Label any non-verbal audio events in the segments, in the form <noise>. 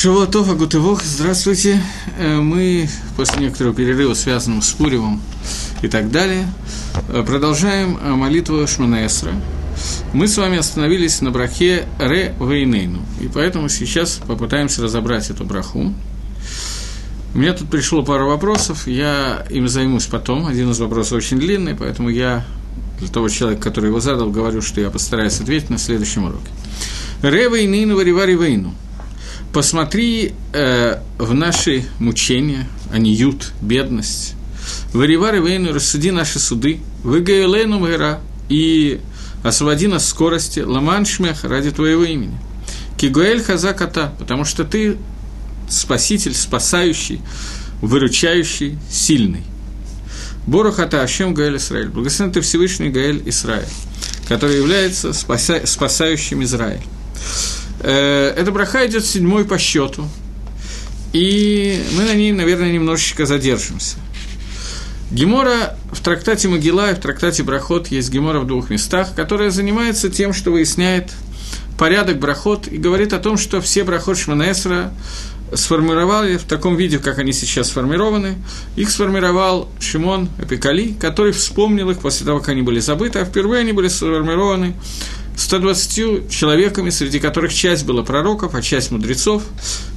Шавуатов, Агутывох, здравствуйте. Э, мы после некоторого перерыва, связанного с Пуривом и так далее, э, продолжаем э, молитву Шманаэсра. Мы с вами остановились на брахе Ре Вейнейну, и поэтому сейчас попытаемся разобрать эту браху. У меня тут пришло пару вопросов, я им займусь потом. Один из вопросов очень длинный, поэтому я для того человека, который его задал, говорю, что я постараюсь ответить на следующем уроке. Ре Вейнейну Варивари Вейну – посмотри э, в наши мучения, не ют, бедность. Варивары вейну, рассуди наши суды, выгаэлену мэра, и освободи нас скорости, ламан шмех ради твоего имени. Кигуэль хазаката, потому что ты спаситель, спасающий, выручающий, сильный. Борохата Ашем Гаэль Исраиль. Благословен ты Всевышний Гаэль Исраиль, который является спаса, спасающим Израиль. Э, эта браха идет седьмой по счету, и мы на ней, наверное, немножечко задержимся. Гемора в трактате Могила и в трактате Брахот есть Гемора в двух местах, которая занимается тем, что выясняет порядок Брахот и говорит о том, что все Брахот Шманаэсра сформировали в таком виде, как они сейчас сформированы. Их сформировал Шимон Эпикали, который вспомнил их после того, как они были забыты, а впервые они были сформированы 120 человеками, среди которых часть была пророков, а часть мудрецов,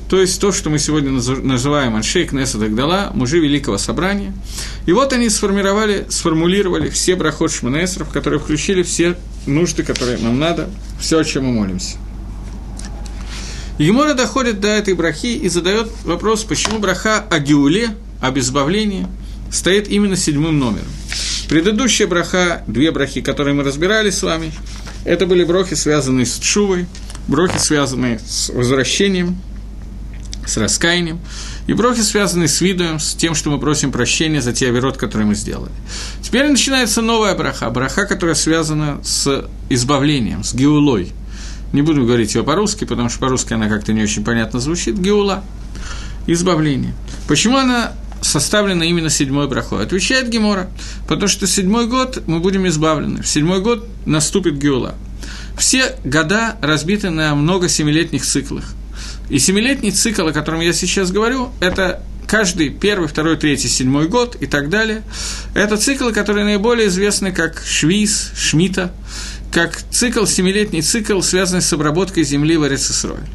то есть то, что мы сегодня называем Аншей Кнесса Дагдала, мужи Великого Собрания. И вот они сформировали, сформулировали все брахот Шманесров, которые включили все нужды, которые нам надо, все, о чем мы молимся. Емора доходит до этой брахи и задает вопрос, почему браха о Геуле, об избавлении, стоит именно седьмым номером. Предыдущая браха, две брахи, которые мы разбирали с вами, это были брохи, связанные с Чувой, брохи, связанные с возвращением, с раскаянием, и брохи, связанные с видом, с тем, что мы просим прощения за те оверот, которые мы сделали. Теперь начинается новая браха, браха, которая связана с избавлением, с геулой. Не буду говорить ее по-русски, потому что по-русски она как-то не очень понятно звучит. Геула. Избавление. Почему она составлена именно седьмой брахой? Отвечает Гемора, потому что седьмой год мы будем избавлены, в седьмой год наступит Геула. Все года разбиты на много семилетних циклах. И семилетний цикл, о котором я сейчас говорю, это каждый первый, второй, третий, седьмой год и так далее. Это циклы, которые наиболее известны как Швиз, Шмита, как цикл, семилетний цикл, связанный с обработкой земли в Эрицесройль.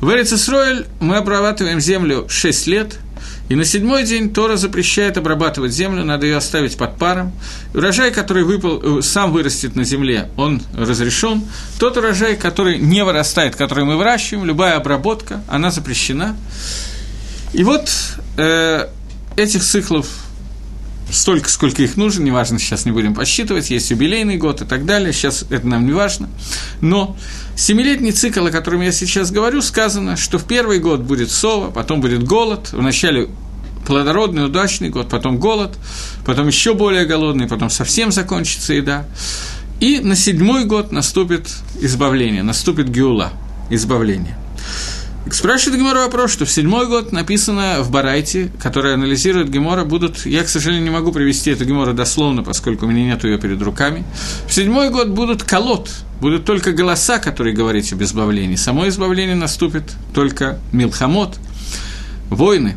В Эрицесройль мы обрабатываем землю 6 лет – и на седьмой день Тора запрещает обрабатывать землю, надо ее оставить под паром. Урожай, который выпал, э, сам вырастет на земле, он разрешен. Тот урожай, который не вырастает, который мы выращиваем, любая обработка, она запрещена. И вот э, этих циклов столько, сколько их нужно, неважно, сейчас не будем подсчитывать, есть юбилейный год и так далее, сейчас это нам не важно. Но семилетний цикл, о котором я сейчас говорю, сказано, что в первый год будет сова, потом будет голод, вначале плодородный, удачный год, потом голод, потом еще более голодный, потом совсем закончится еда. И на седьмой год наступит избавление, наступит геула, избавление – Спрашивает Гемора вопрос, что в седьмой год написано в Барайте, которая анализирует Гемора, будут... Я, к сожалению, не могу привести эту Гемора дословно, поскольку у меня нет ее перед руками. В седьмой год будут колод, будут только голоса, которые говорят об избавлении. Само избавление наступит только Милхамот, войны.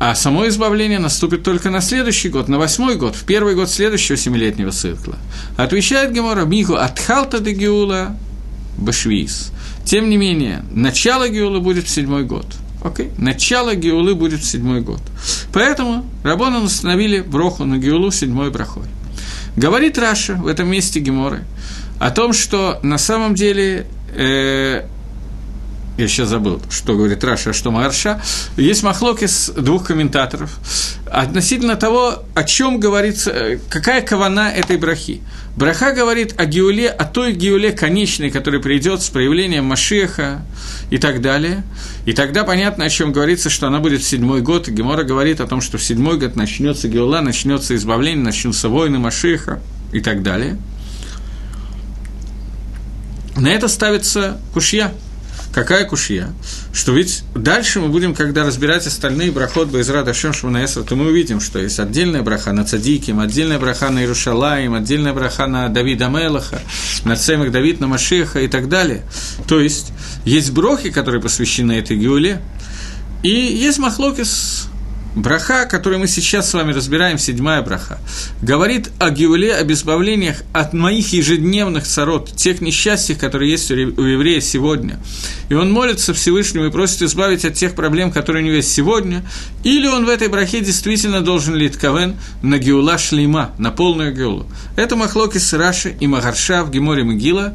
А само избавление наступит только на следующий год, на восьмой год, в первый год следующего семилетнего цикла. Отвечает Гемора, Мигу Атхалта де Геула Башвиз. Тем не менее, начало Геулы будет в седьмой год. Окей? Начало Геулы будет в седьмой год. Поэтому Рабона установили броху на Геулу седьмой брахой. Говорит Раши в этом месте Гемары о том, что на самом деле э, я сейчас забыл, что говорит Раши, а что Маарша, есть מחלוקת двух комментаторов относительно того, о чем говорится, э, какая кавана этой брахи. Браха говорит о Геуле, о той Геуле конечной, которая придет с проявлением Машиаха и так далее. И тогда понятно, о чем говорится, что она будет в седьмой год. Гемара говорит о том, что в седьмой год начнется Геула, начнется избавление, начнутся войны Машиаха и так далее. На это ставится кушья – Какая кушья? Что ведь дальше мы будем, когда разбирать остальные брахот Байзра Дашем Шманаэсра, то мы увидим, что есть отдельная браха на Цадиким, отдельная браха на Иерушалаем, отдельная браха на Давида Мелаха, на Цемах Давид, на Машеха и так далее. То есть, есть брохи, которые посвящены этой Геуле, и есть махлокис Браха, которую мы сейчас с вами разбираем, седьмая браха, говорит о геуле, об избавлениях от моих ежедневных царот, тех несчастьев, которые есть у еврея сегодня. И он молится Всевышнему и просит избавить от тех проблем, которые у него есть сегодня. Или он в этой брахе действительно должен лить кавен на геула шлейма, на полную геулу. Это махлокис Раши и Магарша в Геморе Могила.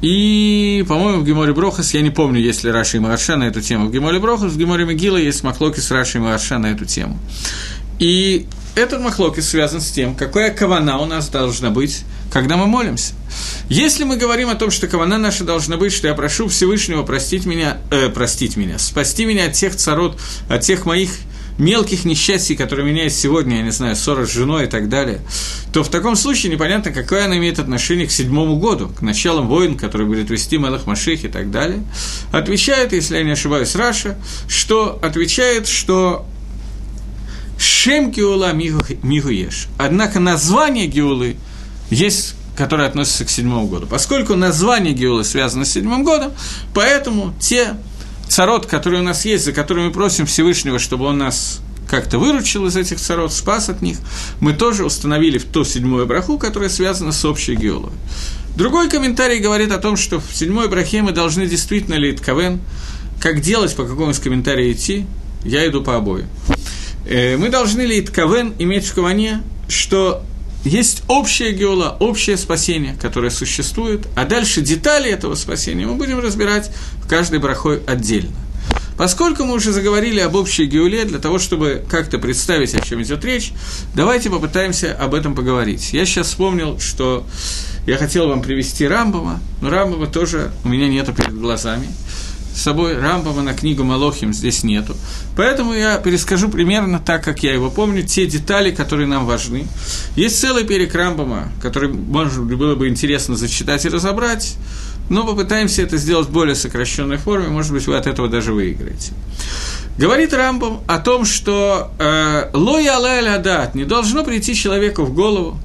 И, по-моему, в Геморе Брохас, я не помню, есть ли Раши и Магарша на эту тему. В Геморе Брохас, в Геморе Мегила есть махлоки с Раши и Магарша на эту тему. И этот махлоки связан с тем, какая кавана у нас должна быть, когда мы молимся. Если мы говорим о том, что кавана наша должна быть, что я прошу Всевышнего простить меня, э, простить меня, спасти меня от тех царот, от тех моих мелких несчастий, которые у меня есть сегодня, я не знаю, ссора с женой и так далее, то в таком случае непонятно, какое она имеет отношение к седьмому году, к началам войн, который будет вести Мелах Маших и так далее. Отвечает, если я не ошибаюсь, Раша, что отвечает, что Шем Геула Мигу Еш. Однако название Геулы есть которое относится к седьмому году. Поскольку название Геулы связано с седьмым годом, поэтому те царот, которые у нас есть, за которые мы просим Всевышнего, чтобы он нас как-то выручил из этих царот, спас от них, мы тоже установили в ту седьмую браху, которая связана с общей геологией. Другой комментарий говорит о том, что в седьмой брахе мы должны действительно лить кавен. Как делать, по какому из комментариев идти, я иду по обоим. Э, мы должны лить кавен иметь в каване, что есть общая геола, общее спасение, которое существует, а дальше детали этого спасения мы будем разбирать в каждой брахой отдельно. Поскольку мы уже заговорили об общей геуле, для того, чтобы как-то представить, о чем идет речь, давайте попытаемся об этом поговорить. Я сейчас вспомнил, что я хотел вам привести Рамбова, но Рамбова тоже у меня нету перед глазами с собой Рамбама на книгу Малохим здесь нету. Поэтому я перескажу примерно так, как я его помню, те детали, которые нам важны. Есть целый перек Рамбама, который, может было бы интересно зачитать и разобрать, но попытаемся это сделать в более сокращенной форме, может быть, вы от этого даже выиграете. Говорит Рамбам о том, что э, «Лоя алэ не должно прийти человеку в голову,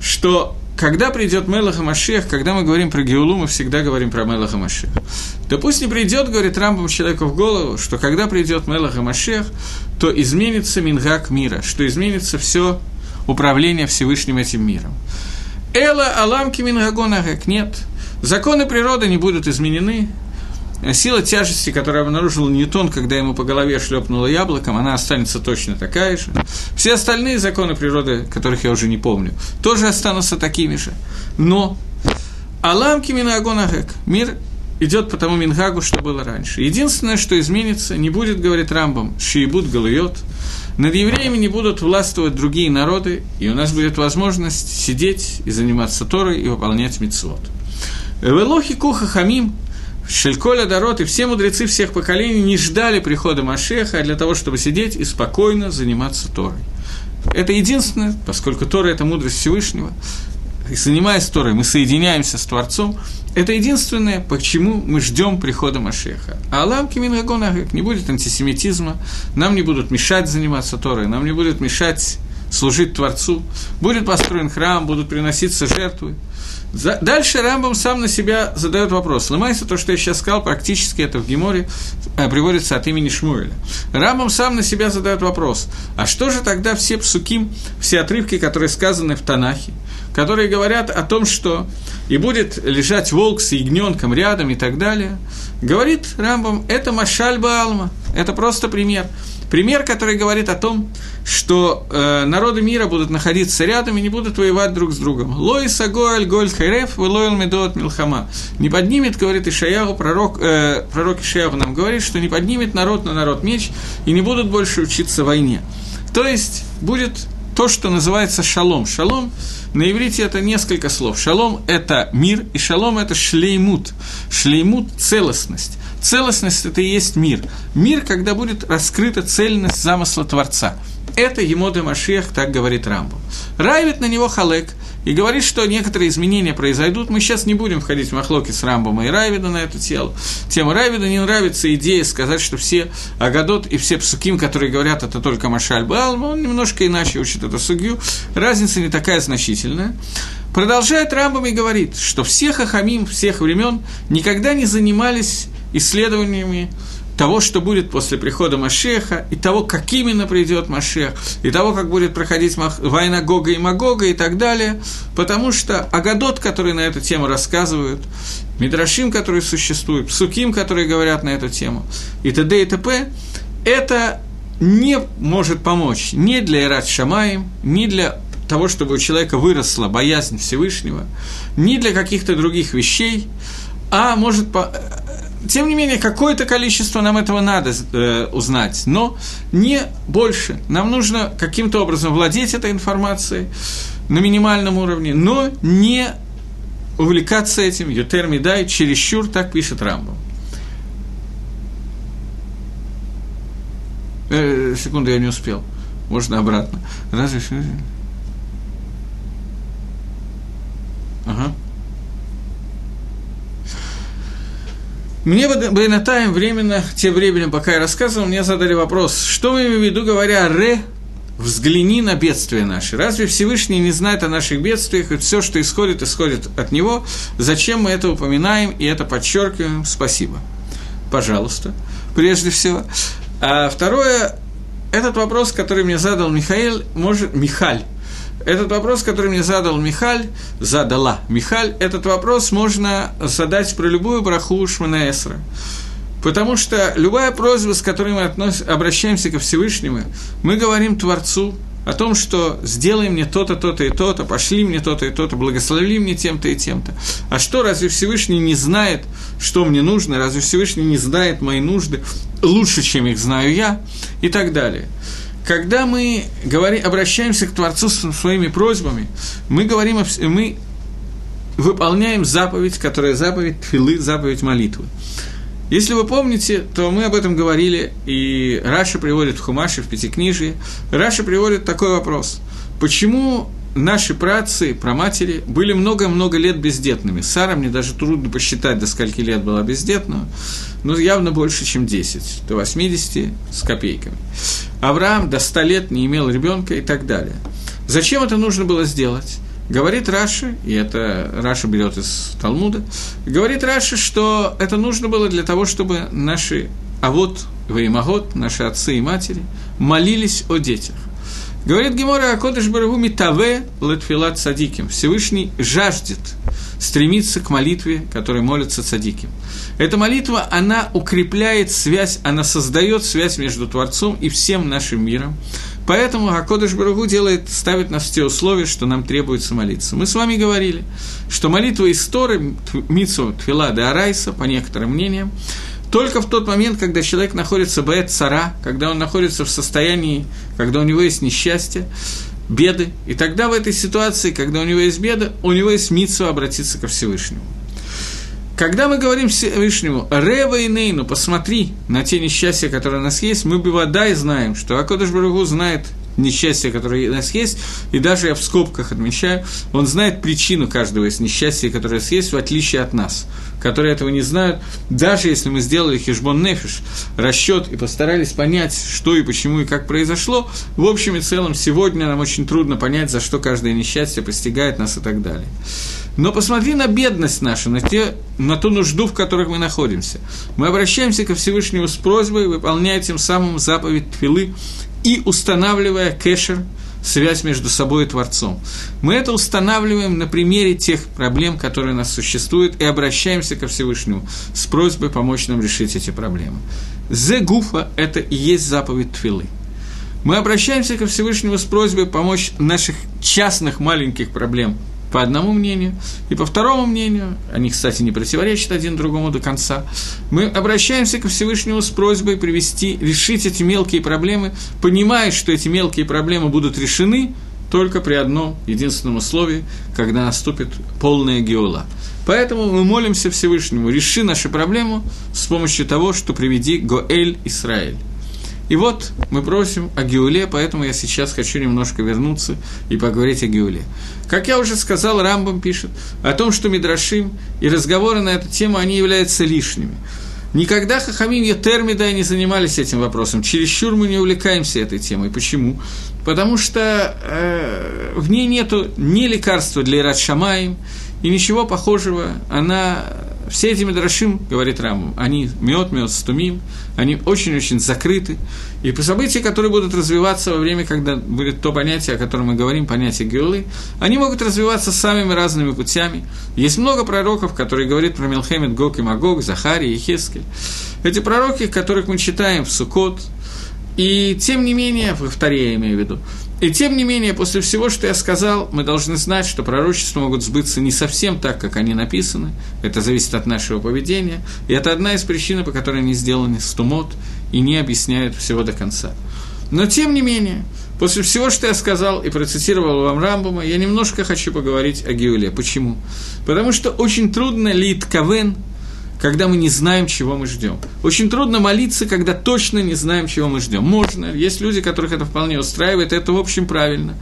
что когда придет Мелаха Машех, когда мы говорим про Геулу, мы всегда говорим про Мелаха Машех. Да пусть не придет, говорит Рамбам человеку в голову, что когда придет Мелаха Машех, то изменится Мингак мира, что изменится все управление Всевышним этим миром. Эла Аламки Мингагонагак нет. Законы природы не будут изменены, Сила тяжести, которую обнаружил Ньютон, когда ему по голове шлепнуло яблоком, она останется точно такая же. Все остальные законы природы, которых я уже не помню, тоже останутся такими же. Но Аламки Минагонагек, мир идет по тому Мингагу, что было раньше. Единственное, что изменится, не будет, говорит Рамбам, Шиебут Галуйот, над евреями не будут властвовать другие народы, и у нас будет возможность сидеть и заниматься Торой и выполнять мицвод. Велохи Куха Хамим – Шельколя Дарот и все мудрецы всех поколений не ждали прихода Машеха для того, чтобы сидеть и спокойно заниматься Торой. Это единственное, поскольку Тора – это мудрость Всевышнего, и занимаясь Торой, мы соединяемся с Творцом, это единственное, почему мы ждем прихода Машеха. А Аллам Кимингагонагак, не будет антисемитизма, нам не будут мешать заниматься Торой, нам не будет мешать служить Творцу, будет построен храм, будут приноситься жертвы – Дальше Рамбам сам на себя задает вопрос. Ломается то, что я сейчас сказал, практически это в Геморе э, приводится от имени Шмуэля. Рамбам сам на себя задает вопрос. А что же тогда все псуким, все отрывки, которые сказаны в Танахе, которые говорят о том, что и будет лежать волк с ягненком рядом и так далее, говорит Рамбам, это Машальба Алма, это просто пример. Пример, который говорит о том, что э, народы мира будут находиться рядом и не будут воевать друг с другом. Лоис Агоэль Голь Хайреф, Лойл Медот Милхама. Не поднимет, говорит Ишаяху, пророк, э, пророк Ишаяху нам говорит, что не поднимет народ на народ меч и не будут больше учиться войне. То есть будет то, что называется шалом. Шалом на иврите это несколько слов. Шалом – это мир, и шалом – это шлеймут. Шлеймут – целостность. Целостность – это и есть мир. Мир, когда будет раскрыта цельность замысла Творца. Это Емода Машех, так говорит Рамбу. Райвит на него халек, и говорит, что некоторые изменения произойдут. Мы сейчас не будем входить в махлоки с Рамбом и Райвида на эту тему. Тема Райвида не нравится идея сказать, что все Агадот и все псуким, которые говорят, это только Машаль Баал, он немножко иначе учит эту сугью. Разница не такая значительная. Продолжает Рамбам и говорит, что все хахамим всех времен никогда не занимались исследованиями того, что будет после прихода Машеха, и того, как именно придет Машех, и того, как будет проходить война Гога и Магога и так далее, потому что Агадот, которые на эту тему рассказывают, Мидрашим, которые существуют, Псуким, которые говорят на эту тему, и т.д. и т.п., это не может помочь ни для Ират Шамаем, ни для того, чтобы у человека выросла боязнь Всевышнего, ни для каких-то других вещей, а может тем не менее, какое-то количество нам этого надо э, узнать, но не больше. Нам нужно каким-то образом владеть этой информацией на минимальном уровне, но не увлекаться этим, ютер медай, чересчур, так пишет Рамбом. Э, секунду, я не успел. Можно обратно. Разве... Ага. Мне Бейнатаем временно, тем временем, пока я рассказывал, мне задали вопрос, что мы имеем в виду, говоря «ре», взгляни на бедствия наши. Разве Всевышний не знает о наших бедствиях, и все, что исходит, исходит от Него? Зачем мы это упоминаем и это подчеркиваем? Спасибо. Пожалуйста, прежде всего. А второе, этот вопрос, который мне задал Михаил, может, Михаль, этот вопрос, который мне задал Михаль, задала Михаль, этот вопрос можно задать про любую браху Шманаэсра. Потому что любая просьба, с которой мы относ... обращаемся ко Всевышнему, мы говорим Творцу о том, что сделай мне то-то, то-то и то-то, пошли мне то-то и то-то, благослови мне тем-то и тем-то. А что, разве Всевышний не знает, что мне нужно? Разве Всевышний не знает мои нужды лучше, чем их знаю я? И так далее когда мы говорим, обращаемся к Творцу с своими просьбами, мы говорим, мы выполняем заповедь, которая заповедь тфилы, заповедь молитвы. Если вы помните, то мы об этом говорили, и Раши приводит в Хумаше, в Пятикнижии. Раши приводит такой вопрос. Почему наши праотцы, праматери, были много-много лет бездетными. Сара мне даже трудно посчитать, до скольки лет была бездетна, но явно больше, чем 10, до 80 с копейками. Авраам до 100 лет не имел ребенка и так далее. Зачем это нужно было сделать? Говорит Раши, и это Раши берет из Талмуда, говорит Раши, что это нужно было для того, чтобы наши а вот Ваимагот, наши отцы и матери, молились о детях. Говорит Гемора Акодыш Барагу Митаве Летфилат Садиким. Всевышний жаждет, стремится к молитве, которой молятся Садиким. Эта молитва, она укрепляет связь, она создает связь между Творцом и всем нашим миром. Поэтому Акодыш Барагу делает, ставит нас в те условия, что нам требуется молиться. Мы с вами говорили, что молитва из Торы, Митсу Тфила Арайса, по некоторым мнениям, только в тот момент, когда человек находится бэт цара, когда он находится в состоянии, когда у него есть несчастье, беды, и тогда в этой ситуации, когда у него есть беда, у него есть митсу обратиться ко Всевышнему. Когда мы говорим Всевышнему, Рева и Нейну, посмотри на те несчастья, которые у нас есть, мы бы вода и знаем, что Акодыш Барагу знает несчастья, которые у нас есть, и даже я в скобках отмечаю, он знает причину каждого из несчастья, которое у нас есть, в отличие от нас которые этого не знают, даже если мы сделали хижбон нефиш, расчет и постарались понять, что и почему и как произошло, в общем и целом сегодня нам очень трудно понять, за что каждое несчастье постигает нас и так далее. Но посмотри на бедность нашу, на, те, на ту нужду, в которой мы находимся. Мы обращаемся ко Всевышнему с просьбой, выполняя тем самым заповедь Твилы и устанавливая кэшер – связь между собой и Творцом. Мы это устанавливаем на примере тех проблем, которые у нас существуют, и обращаемся ко Всевышнему с просьбой помочь нам решить эти проблемы. Зе гуфа – это и есть заповедь Твилы. Мы обращаемся ко Всевышнему с просьбой помочь наших частных маленьких проблем по одному мнению, и по второму мнению, они, кстати, не противоречат один другому до конца, мы обращаемся ко Всевышнему с просьбой привести, решить эти мелкие проблемы, понимая, что эти мелкие проблемы будут решены только при одном единственном условии, когда наступит полная геола. Поэтому мы молимся Всевышнему, реши нашу проблему с помощью того, что приведи Гоэль Исраэль. И вот мы просим о Геуле, поэтому я сейчас хочу немножко вернуться и поговорить о Геуле. Как я уже сказал, Рамбам пишет о том, что Мидрашим и разговоры на эту тему, они являются лишними. Никогда Хахамим и Термида не занимались этим вопросом. Чересчур мы не увлекаемся этой темой. Почему? Потому что э, в ней нет ни лекарства для Ират Шамаем, и ничего похожего. Она все эти Медрашим, говорит Раму, они мед, мед, стумим, они очень-очень закрыты. И по события, которые будут развиваться во время, когда будет то понятие, о котором мы говорим, понятие Геулы, они могут развиваться самыми разными путями. Есть много пророков, которые говорят про Мелхемед, Гог и Магог, Захарий и Хескель. Эти пророки, которых мы читаем в Сукот, и тем не менее, Таре я имею в виду, и тем не менее, после всего, что я сказал, мы должны знать, что пророчества могут сбыться не совсем так, как они написаны. Это зависит от нашего поведения. И это одна из причин, по которой они сделаны стумот и не объясняют всего до конца. Но тем не менее, после всего, что я сказал и процитировал вам Рамбома, я немножко хочу поговорить о Геуле. Почему? Потому что очень трудно лит кавен – когда мы не знаем, чего мы ждем. Очень трудно молиться, когда точно не знаем, чего мы ждем. Можно, есть люди, которых это вполне устраивает, это, в общем, правильно.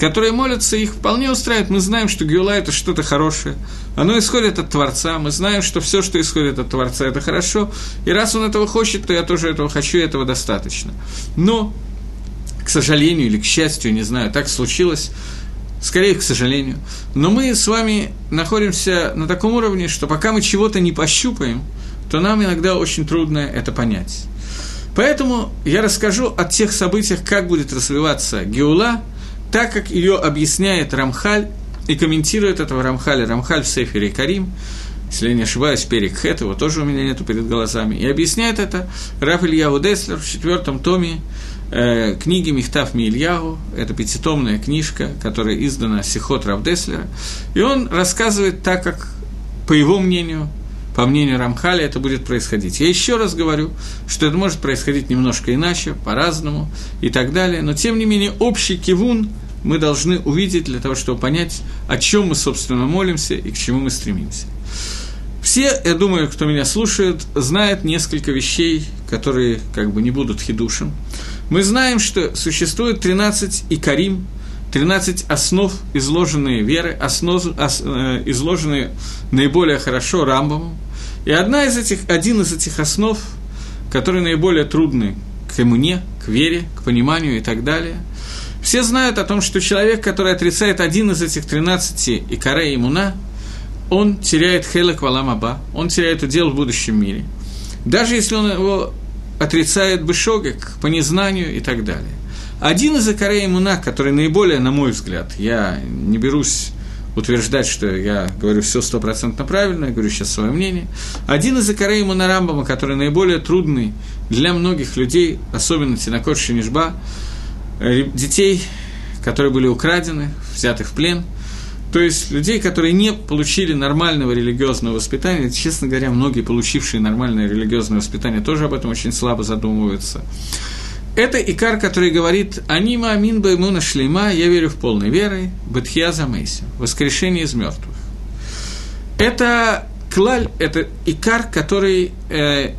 Которые молятся, их вполне устраивает. Мы знаем, что Геула – это что-то хорошее. Оно исходит от Творца. Мы знаем, что все, что исходит от Творца, это хорошо. И раз он этого хочет, то я тоже этого хочу, и этого достаточно. Но, к сожалению или к счастью, не знаю, так случилось, скорее, к сожалению. Но мы с вами находимся на таком уровне, что пока мы чего-то не пощупаем, то нам иногда очень трудно это понять. Поэтому я расскажу о тех событиях, как будет развиваться Геула, так как ее объясняет Рамхаль и комментирует этого Рамхаля, Рамхаль в Сефере Карим, если я не ошибаюсь, Перек Хет, его тоже у меня нету перед глазами, и объясняет это Раф Ильяу Деслер в четвертом томе э, книги Михтав Мильягу, это пятитомная книжка, которая издана Сихот Равдеслера, и он рассказывает так, как, по его мнению, по мнению Рамхаля, это будет происходить. Я еще раз говорю, что это может происходить немножко иначе, по-разному и так далее, но тем не менее общий кивун мы должны увидеть для того, чтобы понять, о чем мы, собственно, молимся и к чему мы стремимся. Все, я думаю, кто меня слушает, знают несколько вещей, которые как бы не будут хидушем. Мы знаем, что существует 13 икарим, 13 основ, изложенные веры, основ, ос, э, изложенные наиболее хорошо Рамбамом. И одна из этих, один из этих основ, который наиболее трудный к иммуне, к вере, к пониманию и так далее. Все знают о том, что человек, который отрицает один из этих 13 икарей иммуна, он теряет хелек валамаба, он теряет удел в будущем мире. Даже если он его отрицает бышогек по незнанию и так далее. Один из Акарей Муна, который наиболее, на мой взгляд, я не берусь утверждать, что я говорю все стопроцентно правильно, я говорю сейчас свое мнение. Один из Акарей Муна Рамбама, который наиболее трудный для многих людей, особенно Тинакот Шинишба, э, детей, которые были украдены, взяты в плен – то есть людей, которые не получили нормального религиозного воспитания, честно говоря, многие, получившие нормальное религиозное воспитание, тоже об этом очень слабо задумываются. Это Икар, который говорит «Анима амин баймуна шлейма, я верю в полной верой, бетхия замейся, воскрешение из мертвых». Это клаль, это Икар, который э,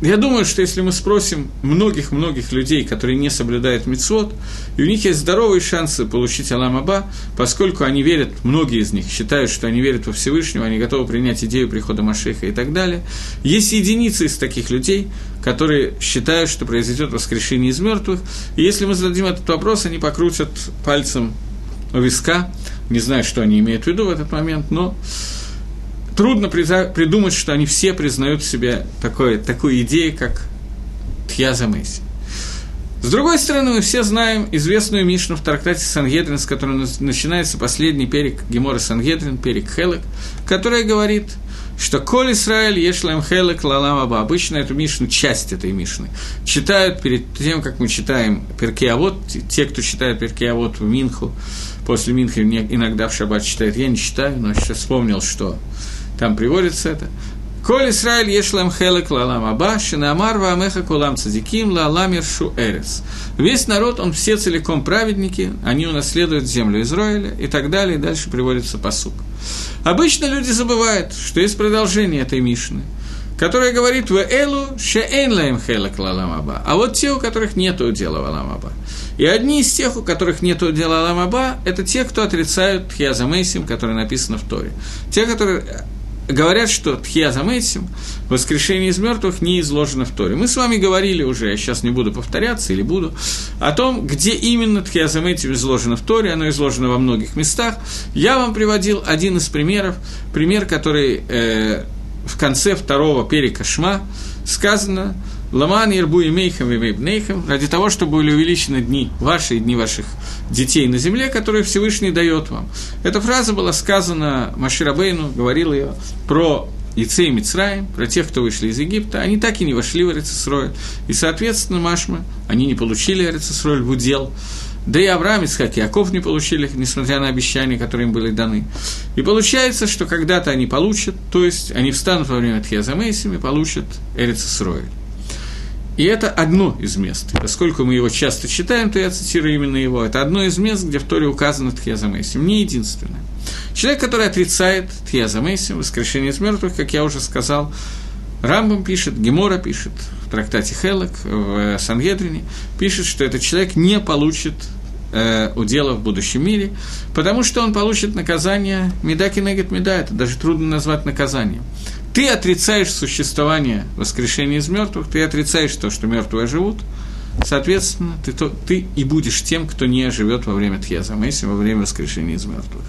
я думаю, что если мы спросим многих-многих людей, которые не соблюдают мицвод, и у них есть здоровые шансы получить Алам Аба, поскольку они верят, многие из них считают, что они верят во Всевышнего, они готовы принять идею прихода Машеха и так далее. Есть единицы из таких людей, которые считают, что произойдет воскрешение из мертвых. И если мы зададим этот вопрос, они покрутят пальцем виска. Не знаю, что они имеют в виду в этот момент, но трудно придумать, что они все признают в себе такое, такую идею, как Тхьяза Мэйси. С другой стороны, мы все знаем известную Мишну в трактате Сангедрин, с которой начинается последний перек Гемора Сангедрин, перек Хелек, которая говорит, что «Коль Исраэль ешлаем хелек лалам аба». Обычно эту Мишну, часть этой Мишны, читают перед тем, как мы читаем Перкеавод, те, кто читает Перкеавод в Минху, после Минхи иногда в Шаббат читает, я не читаю, но сейчас вспомнил, что там приводится это. Коль Исраиль ешлам хелек лалам аба, шинамар ваамеха кулам цадиким лалам иршу эрес. Весь народ, он все целиком праведники, они унаследуют землю Израиля и так далее, и дальше приводится посук. Обычно люди забывают, что есть продолжение этой Мишны. которая говорит «В элу шеэн лаем хелак лаламаба», а вот те, у которых нет дела валамаба. И одни из тех, у которых нет дела ламаба, это те, кто отрицают Тхиазамейсим, который написано в Торе. Те, которые говорят, что Тхиазамейсим, воскрешение из мертвых, не изложено в Торе. Мы с вами говорили уже, я сейчас не буду повторяться или буду, о том, где именно Тхиазамейсим изложено в Торе, оно изложено во многих местах. Я вам приводил один из примеров, пример, который э, в конце второго перика Шма сказано, Ламан Ирбу и Мейхам и Мейбнейхам, ради того, чтобы были увеличены дни ваши и дни ваших детей на земле, которые Всевышний дает вам. Эта фраза была сказана Маширабейну, говорил ее про Яцей Мицраем, про тех, кто вышли из Египта, они так и не вошли в Эрицесроль. И, соответственно, Машма, они не получили Эрицесроль в удел. Да и Авраам, Исхак и Яков не получили, несмотря на обещания, которые им были даны. И получается, что когда-то они получат, то есть они встанут во время Тхиазамейсим и получат Эрицесроль. И это одно из мест. Поскольку мы его часто читаем, то я цитирую именно его. Это одно из мест, где в Торе указано Тхиазамейсим. Не единственное. Человек, который отрицает Тхиазамейсим, воскрешение из мертвых, как я уже сказал, Рамбам пишет, Гемора пишет в трактате Хелок, в Сангедрине, пишет, что этот человек не получит э, удела в будущем мире, потому что он получит наказание Медаки Негет Меда, это даже трудно назвать наказанием. Ты отрицаешь существование воскрешения из мертвых, ты отрицаешь то, что мертвые живут, соответственно, ты, то, ты и будешь тем, кто не живет во время Тхьязамеси, во время воскрешения из мертвых.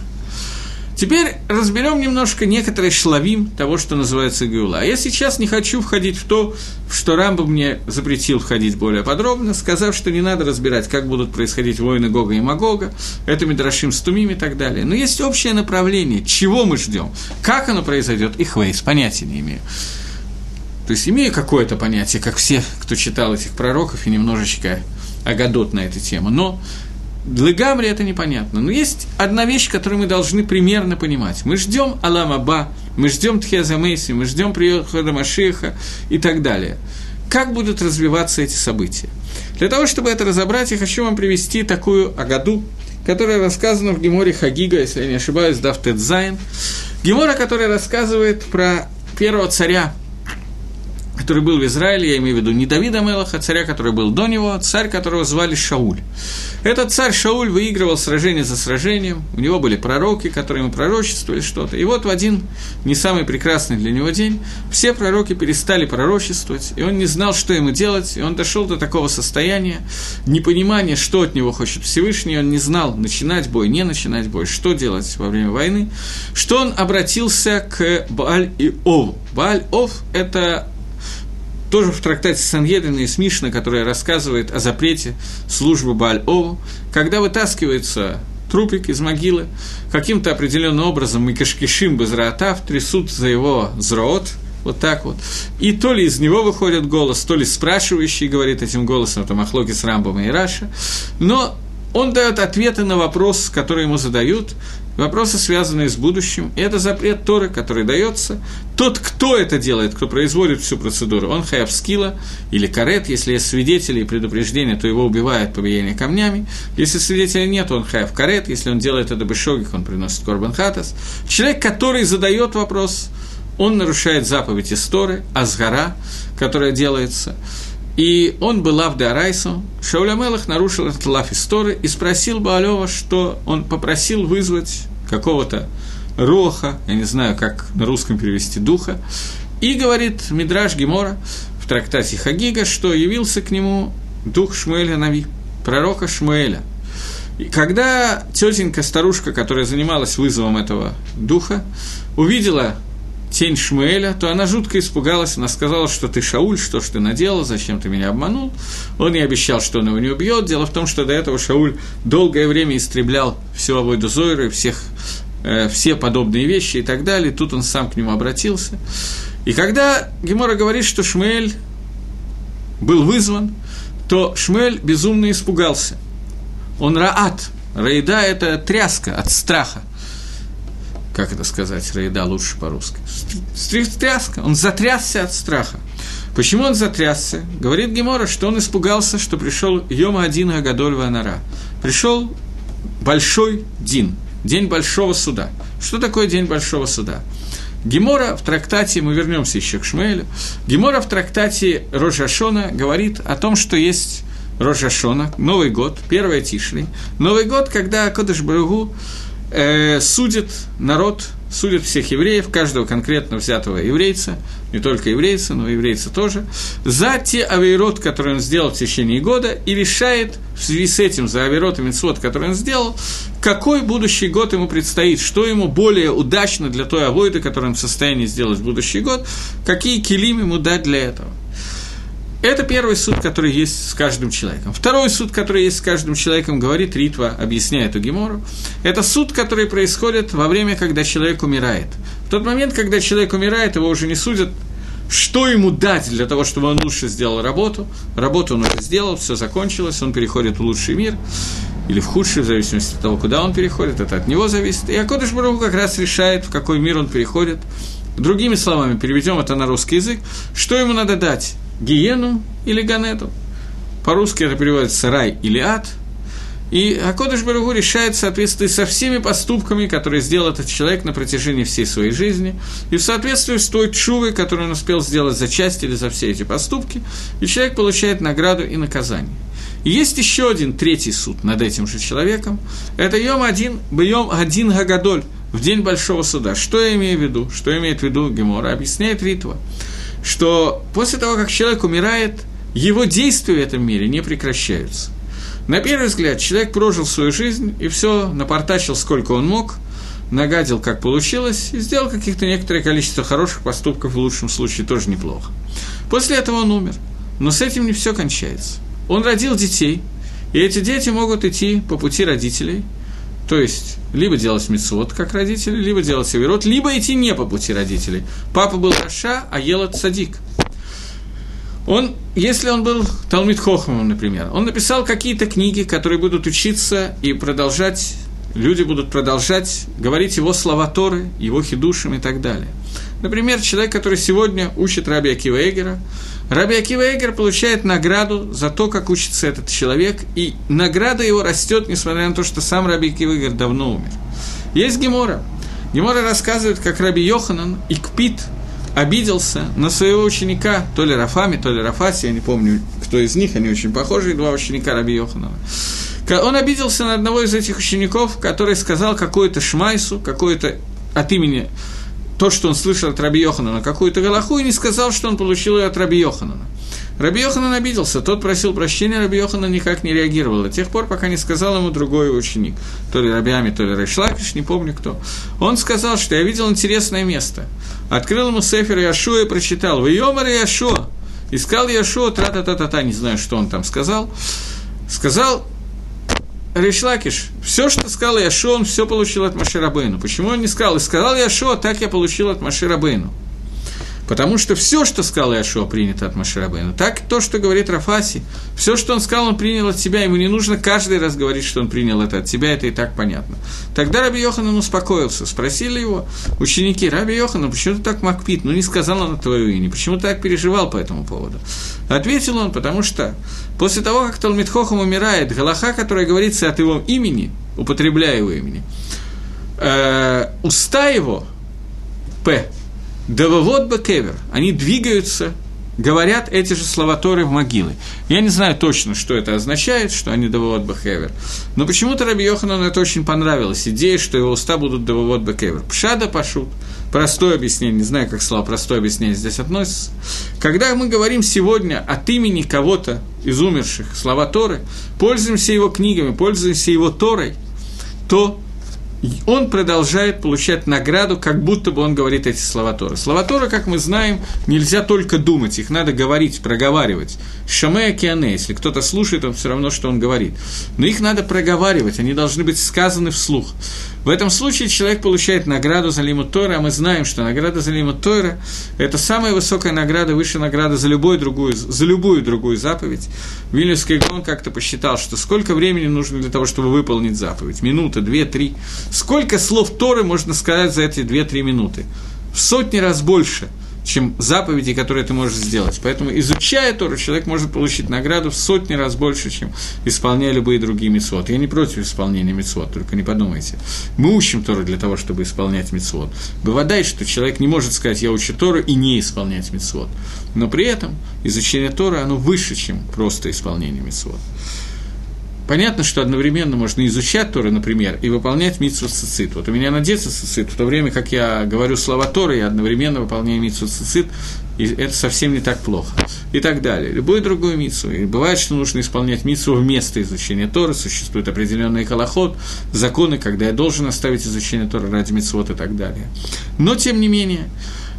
Теперь разберем немножко некоторые шлавим того, что называется Геула. А я сейчас не хочу входить в то, что Рамбо мне запретил входить более подробно, сказав, что не надо разбирать, как будут происходить войны Гога и Магога, это Мидрашим с Тумим и так далее. Но есть общее направление, чего мы ждем, как оно произойдет, и Хвейс, понятия не имею. То есть имею какое-то понятие, как все, кто читал этих пророков, и немножечко агадот на эту тему. Но для Гамри это непонятно. Но есть одна вещь, которую мы должны примерно понимать. Мы ждем Алам Аба, мы ждем Тхиазамейси, мы ждем прихода Машеха и так далее. Как будут развиваться эти события? Для того, чтобы это разобрать, я хочу вам привести такую Агаду, которая рассказана в Гемаре Хагига, если я не ошибаюсь, דף ט״ז. Гемара, которая рассказывает про первого царя который был в Израиле, я имею в виду не Давида Мелаха, царя, который был до него, царь, которого звали Шауль. Этот царь Шауль выигрывал сражение за сражением, у него были пророки, которые ему пророчествовали что-то. И вот в один не самый прекрасный для него день все пророки перестали пророчествовать, и он не знал, что ему делать, и он дошел до такого состояния непонимания, что от него хочет Всевышний, он не знал, начинать бой, не начинать бой, что делать во время войны, что он обратился к Бааль и Ову. Бааль Ов – это тоже в трактате Сангедрина и Смишна, которая рассказывает о запрете службы Бааль-Ову, когда вытаскивается трупик из могилы, каким-то определенным образом Микашкишим Безраатав трясут за его зроот, вот так вот. И то ли из него выходит голос, то ли спрашивающий говорит этим голосом, это Махлоки с Рамбом и Раша, но он дает ответы на вопрос, который ему задают, вопросы, связанные с будущим, и это запрет Торы, который дается. Тот, кто это делает, кто производит всю процедуру, он хаяв скила или карет, если есть свидетели и предупреждения, то его убивают побиение камнями, если свидетелей нет, он хаяв карет, если он делает это бешогих, он приносит корбан хатас. Человек, который задает вопрос, он нарушает заповедь Исторы, Азгара, которая делается, и он был лав Арайсу. Шауля Мелах нарушил этот лав истории и спросил Баалева, что он попросил вызвать какого-то роха, я не знаю, как на русском перевести, духа, и говорит Мидраш Гемора в трактате Хагига, что явился к нему дух Шмуэля Нави, пророка Шмуэля. И когда тетенька, старушка, которая занималась вызовом этого духа, увидела тень Шмуэля, то она жутко испугалась, она сказала, что ты Шауль, что ж ты наделал, зачем ты меня обманул. Он ей обещал, что он его не убьет. Дело в том, что до этого Шауль долгое время истреблял всю Авойду Зойру и всех, э, все подобные вещи и так далее. Тут он сам к нему обратился. И когда Гемора говорит, что Шмуэль был вызван, то Шмуэль безумно испугался. Он раат. Раида – это тряска от страха как это сказать, Раида лучше по-русски, тряска, он затрясся от страха. Почему он затрясся? Говорит Гемора, что он испугался, что пришел Йома один Агадоль Ванара. Пришел большой дин, день большого суда. Что такое день большого суда? Гемора в трактате, мы вернемся еще к Шмуэлю, Гемора в трактате Рожашона говорит о том, что есть Рожашона, Новый год, первая Тишли, Новый год, когда Кодыш Баругу э, судит народ, судит всех евреев, каждого конкретно взятого еврейца, не только еврейца, но и еврейца тоже, за те авейрот, которые он сделал в течение года, и решает в связи с этим, за авейрот и митцвот, который он сделал, какой будущий год ему предстоит, что ему более удачно для той авойды, которую он в состоянии сделать в будущий год, какие килим ему дать для этого. Это первый суд, который есть с каждым человеком. Второй суд, который есть с каждым человеком, говорит Ритва, объясняет у Гемору. Это суд, который происходит во время, когда человек умирает. В тот момент, когда человек умирает, его уже не судят, что ему дать для того, чтобы он лучше сделал работу. Работу он уже сделал, все закончилось, он переходит в лучший мир или в худший, в зависимости от того, куда он переходит, это от него зависит. И Акодыш Баруху как раз решает, в какой мир он переходит. Другими словами, переведем это на русский язык, что ему надо дать гиену или ганету. По-русски это переводится рай или ад. И Акодыш Баругу решает в соответствии со всеми поступками, которые сделал этот человек на протяжении всей своей жизни, и в соответствии с той чувой, которую он успел сделать за часть или за все эти поступки, и человек получает награду и наказание. И есть еще один третий суд над этим же человеком. Это Йом один, Йом один Гагадоль, в день Большого суда. Что я имею в виду? Что имеет в виду Гемора? Объясняет Ритва что после того, как человек умирает, его действия в этом мире не прекращаются. На первый взгляд, человек прожил свою жизнь и все напортачил, сколько он мог, нагадил, как получилось, и сделал каких-то некоторое количество хороших поступков, в лучшем случае тоже неплохо. После этого он умер. Но с этим не все кончается. Он родил детей, и эти дети могут идти по пути родителей – то есть, либо делать мецвод, как родители, либо делать северот, либо идти не по пути родителей. Папа был Раша, а Елот Садик. Он, если он был Талмит Хохмом, например, он написал какие-то книги, которые будут учиться и продолжать, люди будут продолжать говорить его слова Торы, его хидушем и так далее. Например, человек, который сегодня учит Раби Акива Эгера, Раби Акива Эгер получает награду за то, как учится этот человек, и награда его растет, несмотря на то, что сам Раби Акива Эгер давно умер. Есть Гемора. Гемора рассказывает, как Раби Йоханан Икпит обиделся на своего ученика, то ли Рафами, то ли Рафаси, я не помню, кто из них, они очень похожи, два ученика Раби Йоханана. Он обиделся на одного из этих учеников, который сказал какую-то шмайсу, какое-то от имени то, что он слышал от Раби Йоханана, какую-то галаху, и не сказал, что он получил ее от Раби Йоханана. Раби Йоханан обиделся, тот просил прощения, Раби Йоханан никак не реагировал, до тех пор, пока не сказал ему другой ученик, то ли Рабиами, то ли Рейшлакиш, не помню кто. Он сказал, что я видел интересное место. Открыл ему Сефер Яшуа и прочитал, «Вы Йомар Яшуа!» Искал Яшуа, тра-та-та-та-та, не знаю, что он там сказал. Сказал, Ришлакиш, все, что сказал Яшо, он все получил от Маширабейну. Почему он не сказал? И сказал Яшо, так я получил от Маширабейну. Потому что все, что сказал Яшуа, принято от Маширабейна. Так то, что говорит Рафаси, все, что он сказал, он принял от себя. Ему не нужно каждый раз говорить, что он принял это от себя, это и так понятно. Тогда Раби Йоханан успокоился. Спросили его ученики, Раби Йоханан, почему ты так макпит? Ну, не сказал он твое имя. Почему ты так переживал по этому поводу? Ответил он, потому что после того, как Талмитхохам умирает, Галаха, которая говорится от его имени, употребляя его имени, э, уста его, П, Девовод Бекевер, они двигаются, говорят эти же слова Торы в могилы. Я не знаю точно, что это означает, что они Девовод Бекевер, но почему-то Раби Йоханану это очень понравилось, идея, что его уста будут Девовод Бекевер. Пшада пашут, простое объяснение, не знаю, как слово простое объяснение здесь относится. Когда мы говорим сегодня от имени кого-то из умерших, слова Торы, пользуемся его книгами, пользуемся его Торой, то он продолжает получать награду, как будто бы он говорит эти слова Тора. Слова Тора, как мы знаем, нельзя только думать, их надо говорить, проговаривать. Шамея Киане, если кто-то слушает, он все равно, что он говорит. Но их надо проговаривать, они должны быть сказаны вслух. В этом случае человек получает награду за лимут Тора, а мы знаем, что награда за лимут Тора – это самая высокая награда, высшая награда за, любую другую, за любую другую заповедь. Вильнюсский Гон как-то посчитал, что сколько времени нужно для того, чтобы выполнить заповедь? Минута, две, три. Сколько слов Торы можно сказать за эти две-три минуты? В сотни раз больше – чем заповеди, которые ты можешь сделать. Поэтому, изучая Тору, человек может получить награду в сотни раз больше, чем исполняя любые другие мецвод. Я не против исполнения мецвод, только не подумайте. Мы учим Тору для того, чтобы исполнять мецвод. Бывает, что человек не может сказать, я учу Тору и не исполнять мецвод. Но при этом изучение Торы, оно выше, чем просто исполнение мецвод. Понятно, что одновременно можно изучать Торы, например, и выполнять митсу цицит. Вот у меня надеется цицит, в то время как я говорю слова Торы, я одновременно выполняю митсу цицит, и это совсем не так плохо. И так далее. Любую другую митсу. И бывает, что нужно исполнять митсу вместо изучения Торы, существует определенный колоход, законы, когда я должен оставить изучение Торы ради митсвот и так далее. Но, тем не менее,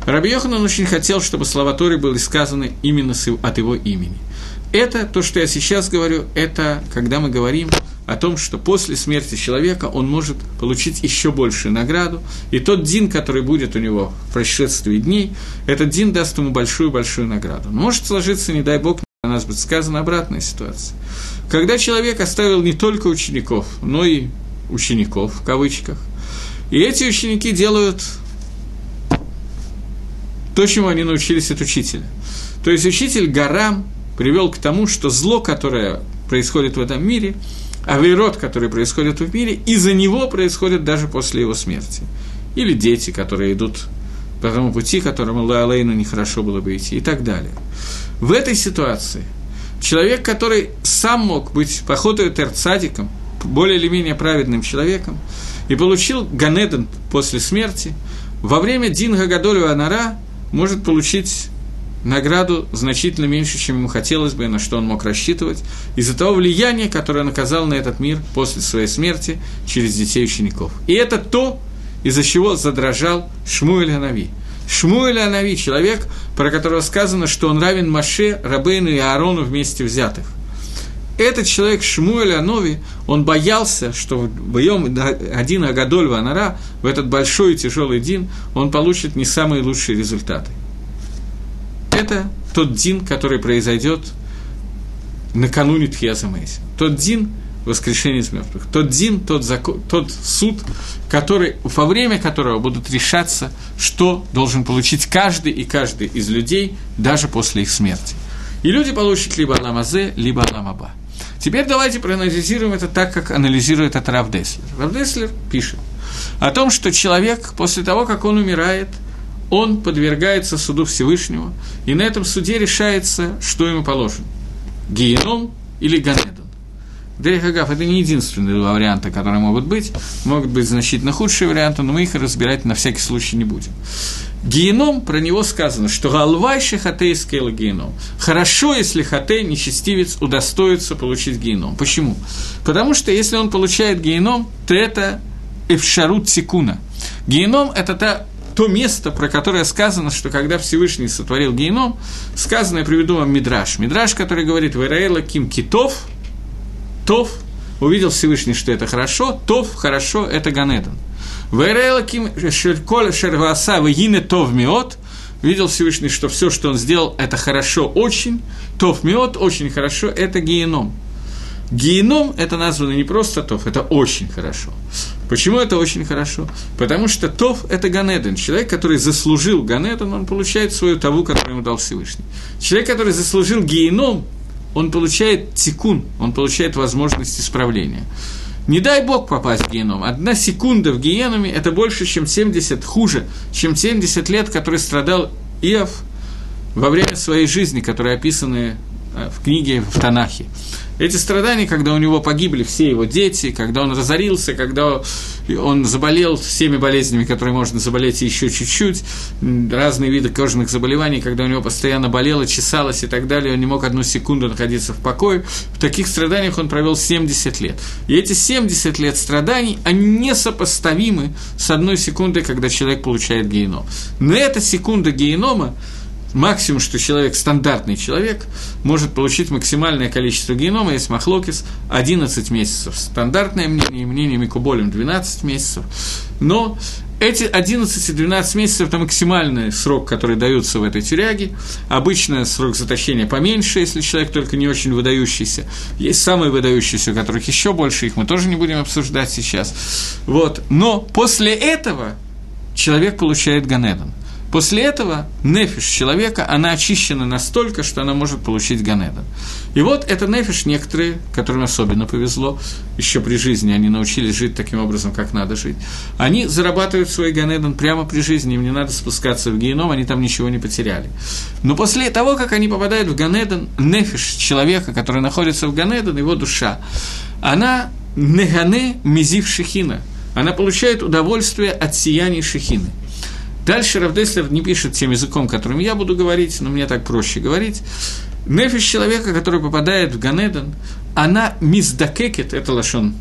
Раби Йоханан очень хотел, чтобы слова Торы были сказаны именно от его имени – это, то, что я сейчас говорю, это когда мы говорим о том, что после смерти человека он может получить еще большую награду, и тот дин, который будет у него в прошествии дней, этот дин даст ему большую-большую награду. Может сложиться, не дай бог, у нас будет сказана обратная ситуация. Когда человек оставил не только учеников, но и учеников, в кавычках, и эти ученики делают то, чему они научились от учителя. То есть учитель Гарам привел к тому, что зло, которое происходит в этом мире, авирот, который происходит в мире, из-за него происходит даже после его смерти. Или дети, которые идут по тому пути, которому Лаалейну нехорошо было бы идти, и так далее. В этой ситуации человек, который сам мог быть походою терцадиком, более или менее праведным человеком, и получил Ганеден после смерти, во время Динга Гадолю Анара может получить награду значительно меньше, чем ему хотелось бы, и на что он мог рассчитывать, из-за того влияния, которое он оказал на этот мир после своей смерти через детей учеников. И это то, из-за чего задрожал Шмуэль Анави. Шмуэль Анави – человек, про которого сказано, что он равен Маше, Рабейну и Аарону вместе взятых. Этот человек Шмуэль Анови, он боялся, что в боем один Агадоль Ванара, в этот большой и тяжелый день, он получит не самые лучшие результаты это тот дин, который произойдет накануне Тхиаса Мейси. Тот дин воскрешения из мертвых. Тот дин, тот, закон, тот суд, который, во время которого будут решаться, что должен получить каждый и каждый из людей, даже после их смерти. И люди получат либо Аламазе, либо Аламаба. Теперь давайте проанализируем это так, как анализирует это Рав Деслер. Рав Деслер пишет о том, что человек после того, как он умирает – он подвергается суду Всевышнего, и на этом суде решается, что ему положено – геном или ганедон. Дерехагав – это не единственные два варианта, которые могут быть. Могут быть значительно худшие варианты, но мы их разбирать на всякий случай не будем. Геном, про него сказано, что галвайши хатей скейла геном. Хорошо, если хатей, нечестивец, удостоится получить геном. Почему? Потому что если он получает геном, то это эфшарут секуна. Геном – это та то место, про которое сказано, что когда Всевышний сотворил геном, сказано, я приведу вам Мидраш. Мидраш, который говорит, «Вараэла ким китов», «тов», увидел Всевышний, что это хорошо, «тов», «хорошо», это Ганедон. «Вараэла ким шерколя шерваса вегине тов миот», видел Всевышний, что все, что он сделал, это хорошо очень, тов миот, очень хорошо, это геном. Геном – это названо не просто тов, это очень хорошо. Почему это очень хорошо? Потому что Тов – это Ганеден. Человек, который заслужил Ганеден, он получает свою таву, которую ему дал Всевышний. Человек, который заслужил геном, он получает тикун, он получает возможность исправления. Не дай бог попасть в геном. Одна секунда в геноме – это больше, чем 70, хуже, чем 70 лет, который страдал Иов во время своей жизни, которые описаны в книге в Танахе. Эти страдания, когда у него погибли все его дети, когда он разорился, когда он заболел всеми болезнями, которые можно заболеть еще чуть-чуть, разные виды кожных заболеваний, когда у него постоянно болело, чесалось и так далее, он не мог одну секунду находиться в покое. В таких страданиях он провел 70 лет. И эти 70 лет страданий, они несопоставимы с одной секундой, когда человек получает геном. Но эта секунда генома, максимум, что человек, стандартный человек, может получить максимальное количество генома, есть махлокис, 11 месяцев. Стандартное мнение, мнение Микуболем 12 месяцев. Но эти 11 и 12 месяцев – это максимальный срок, который дается в этой тюряге. Обычно срок заточения поменьше, если человек только не очень выдающийся. Есть самые выдающиеся, у которых еще больше, их мы тоже не будем обсуждать сейчас. Вот. Но после этого человек получает Ганедон. После этого нефиш человека, она очищена настолько, что она может получить Ганедан. И вот это нефиш некоторые, которым особенно повезло, еще при жизни они научились жить таким образом, как надо жить. Они зарабатывают свой Ганедан прямо при жизни, им не надо спускаться в геном, они там ничего не потеряли. Но после того, как они попадают в Ганедан, нефиш человека, который находится в Ганедан, его душа, она негане мизив шехина, она получает удовольствие от сияния шехины. Дальше Равдеслер не пишет тем языком, которым я буду говорить, но мне так проще говорить. Нефиш человека, который попадает в Ганедан, она миздакекет, это лошон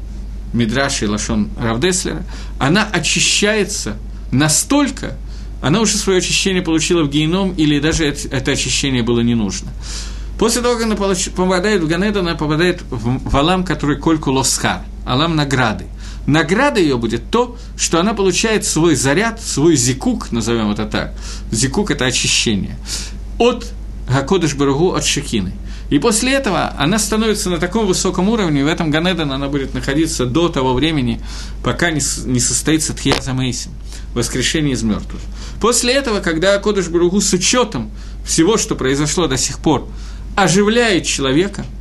Мидраши, лошон Равдеслера, она очищается настолько, она уже свое очищение получила в геном, или даже это очищение было не нужно. После того, как она попадает в Ганедан, она попадает в Алам, который Кольку Лосхар, Алам награды – награда ее будет то, что она получает свой заряд, свой зикук, назовем это так. Зикук – это очищение. От Гакодыш Баругу, от Шекины. И после этого она становится на таком высоком уровне, в этом Ганедан она будет находиться до того времени, пока не, не состоится Тхьяза Мейсим, воскрешение из мертвых. После этого, когда Акодыш Баругу с учетом всего, что произошло до сих пор, оживляет человека –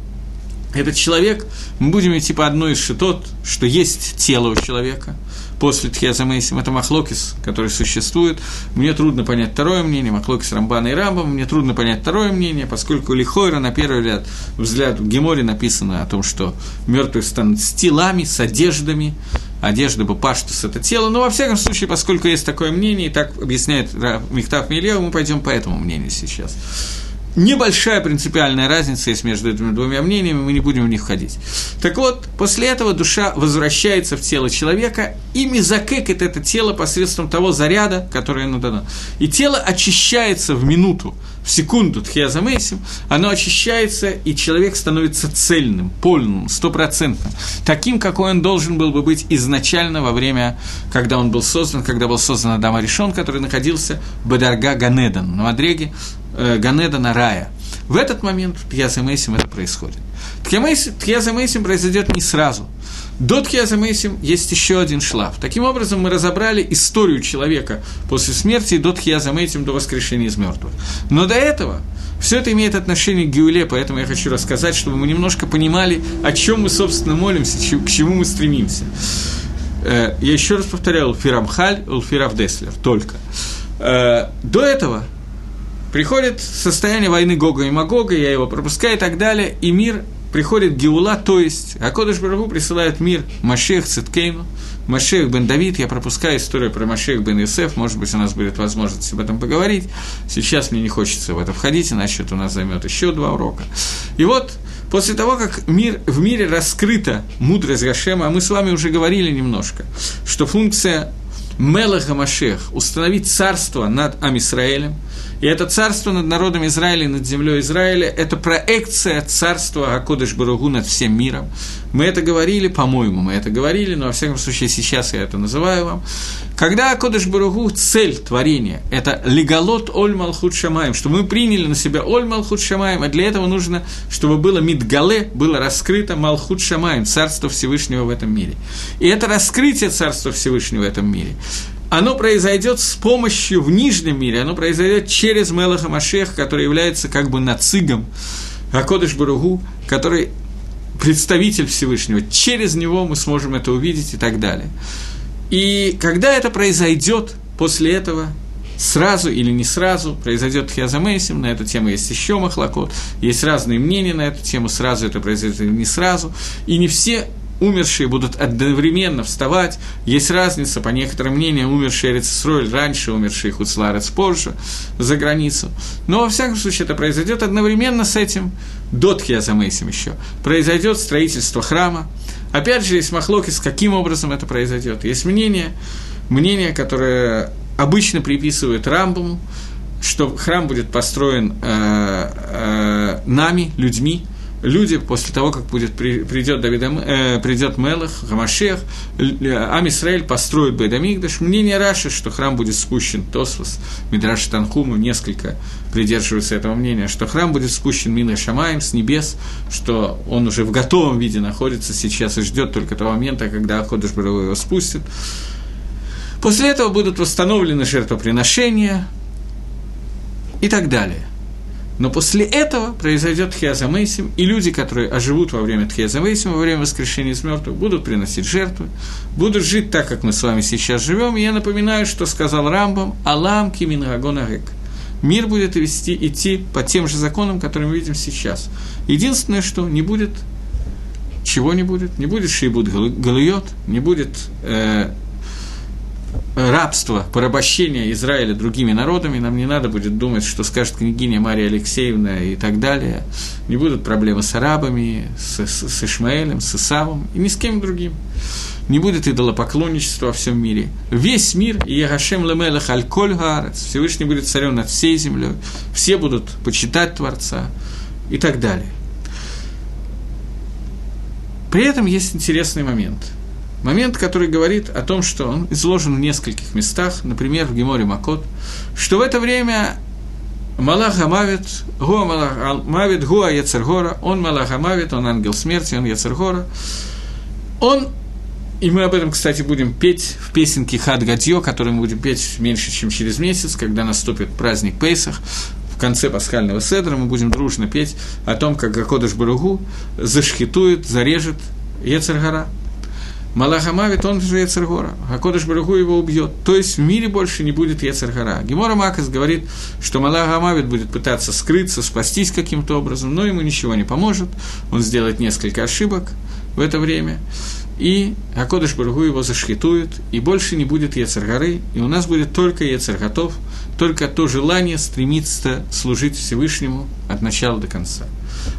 этот человек, мы будем идти по одной из шитот, что есть тело у человека, после Тхеза Мейсим, это Махлокис, который существует. Мне трудно понять второе мнение, Махлокис Рамбана и Рамбам, мне трудно понять второе мнение, поскольку Лихойра на первый взгляд, взгляд в Геморе написано о том, что мертвые станут с телами, с одеждами, одежда бы паштус – это тело, но во всяком случае, поскольку есть такое мнение, и так объясняет Михтав Мильев, мы пойдем по этому мнению сейчас небольшая принципиальная разница есть между этими двумя мнениями, мы не будем в них входить. Так вот, после этого душа возвращается в тело человека и мизакекет это тело посредством того заряда, который ему дано. И тело очищается в минуту, в секунду тхиазамейсим, оно очищается, и человек становится цельным, полным, стопроцентным, таким, какой он должен был бы быть изначально во время, когда он был создан, когда был создан Адам Решон, который находился в Бадарга Ганедан, на Мадреге, э, Ганедана Рая. В этот момент в Тхьяза Мейсим это происходит. Тхьяза Мейсим произойдет не сразу. До Тхьяза Мейсим есть еще один шлаф. Таким образом, мы разобрали историю человека после смерти до Тхьяза Мейсим, до воскрешения из мертвых. Но до этого все это имеет отношение к Геуле, поэтому я хочу рассказать, чтобы мы немножко понимали, о чем мы, собственно, молимся, к чему мы стремимся. Э, я еще раз повторяю, Улфирамхаль, Улфиравдеслер, только. Э, до этого приходит состояние войны Гога и Магога, я его пропускаю и так далее, и мир приходит Геула, то есть Акодыш Барагу присылает мир Машех Циткейну, Машех бен Давид, я пропускаю историю про Машех бен Юсеф, может быть, у нас будет возможность об этом поговорить. Сейчас мне не хочется в это входить, иначе это у нас займет еще два урока. И вот, после того, как мир, в мире раскрыта мудрость Гашема, а мы с вами уже говорили немножко, что функция Мелаха Машех – установить царство над Амисраэлем – и это царство над народом Израиля, над землей Израиля, это проекция царства Акодыш Баругу над всем миром. Мы это говорили, по-моему, мы это говорили, но во всяком случае сейчас я это называю вам. Когда Акодыш Баругу цель творения – это легалот оль малхут шамаем, чтобы мы приняли на себя оль малхут шамаем, а для этого нужно, чтобы было мидгале, было раскрыто малхут шамаем, царство Всевышнего в этом мире. И это раскрытие царства Всевышнего в этом мире оно произойдет с помощью в нижнем мире, оно произойдет через Мелаха Машех, который является как бы нацигом Акодыш Баругу, который представитель Всевышнего. Через него мы сможем это увидеть и так далее. И когда это произойдет, после этого сразу или не сразу произойдет Хиазамейсим, на эту тему есть еще махлокот, есть разные мнения на эту тему, сразу это произойдет или не сразу, и не все умершие будут одновременно вставать. Есть разница, по некоторым мнениям, умершие Рецесроль раньше, умершие Хуцларец позже, за границу. Но, во всяком случае, это произойдет одновременно с этим, до Тхиазамейсим еще, произойдет строительство храма. Опять же, есть махлоки, с каким образом это произойдет. Есть мнение, мнение, которое обычно приписывают Рамбаму, что храм будет построен э, э, нами, людьми, люди после того, как будет, придет, Давид, э, придет Мелах, Гамашех, Ам Исраэль построит Бедамигдаш. Мнение Раши, что храм будет спущен Тосфос, Мидраш Танхуму, несколько придерживаются этого мнения, что храм будет спущен Мина Шамаем с небес, что он уже в готовом виде находится сейчас и ждет только того момента, когда Аходыш его спустит. После этого будут восстановлены жертвоприношения, и так далее. Но после этого произойдет Тхиазамейсим, и люди, которые оживут во время Тхиазамейсима, во время воскрешения из мертвых, будут приносить жертвы, будут жить так, как мы с вами сейчас живем. И я напоминаю, что сказал Рамбам «Алам кимин агонагек». Мир будет вести, идти по тем же законам, которые мы видим сейчас. Единственное, что не будет, чего не будет, не будет шейбут галуйот, не будет э, рабство, порабощение Израиля другими народами, нам не надо будет думать, что скажет княгиня Мария Алексеевна и так далее. Не будут проблемы с арабами, с, с, с Ишмаэлем, с Исавом и ни с кем другим. Не будет идолопоклонничества во всем мире. Весь мир, и Ягашем Лемелах Аль-Коль Всевышний будет царем над всей землей, все будут почитать Творца и так далее. При этом есть интересный момент – Момент, который говорит о том, что он изложен в нескольких местах, например, в Геморе Макот, что в это время Малах Амавит, Гуа Малах Амавит, Гуа Яцергора, он Малах Амавит, он ангел смерти, он Яцергора, он и мы об этом, кстати, будем петь в песенке Хад Гадьё, которую мы будем петь меньше, чем через месяц, когда наступит праздник Пейсах. В конце пасхального седра мы будем дружно петь о том, как Гакодыш Баругу зашхитует, зарежет Ецергора. Малахамавит, он же Ецергора, а Кодыш Баруху его убьет. То есть в мире больше не будет Ецергора. Гемора Макас говорит, что Малахамавит будет пытаться скрыться, спастись каким-то образом, но ему ничего не поможет. Он сделает несколько ошибок в это время. И Акодыш Баргу его зашхитует, и больше не будет Ецергоры, и у нас будет только Ецерготов, только то желание стремиться служить Всевышнему от начала до конца.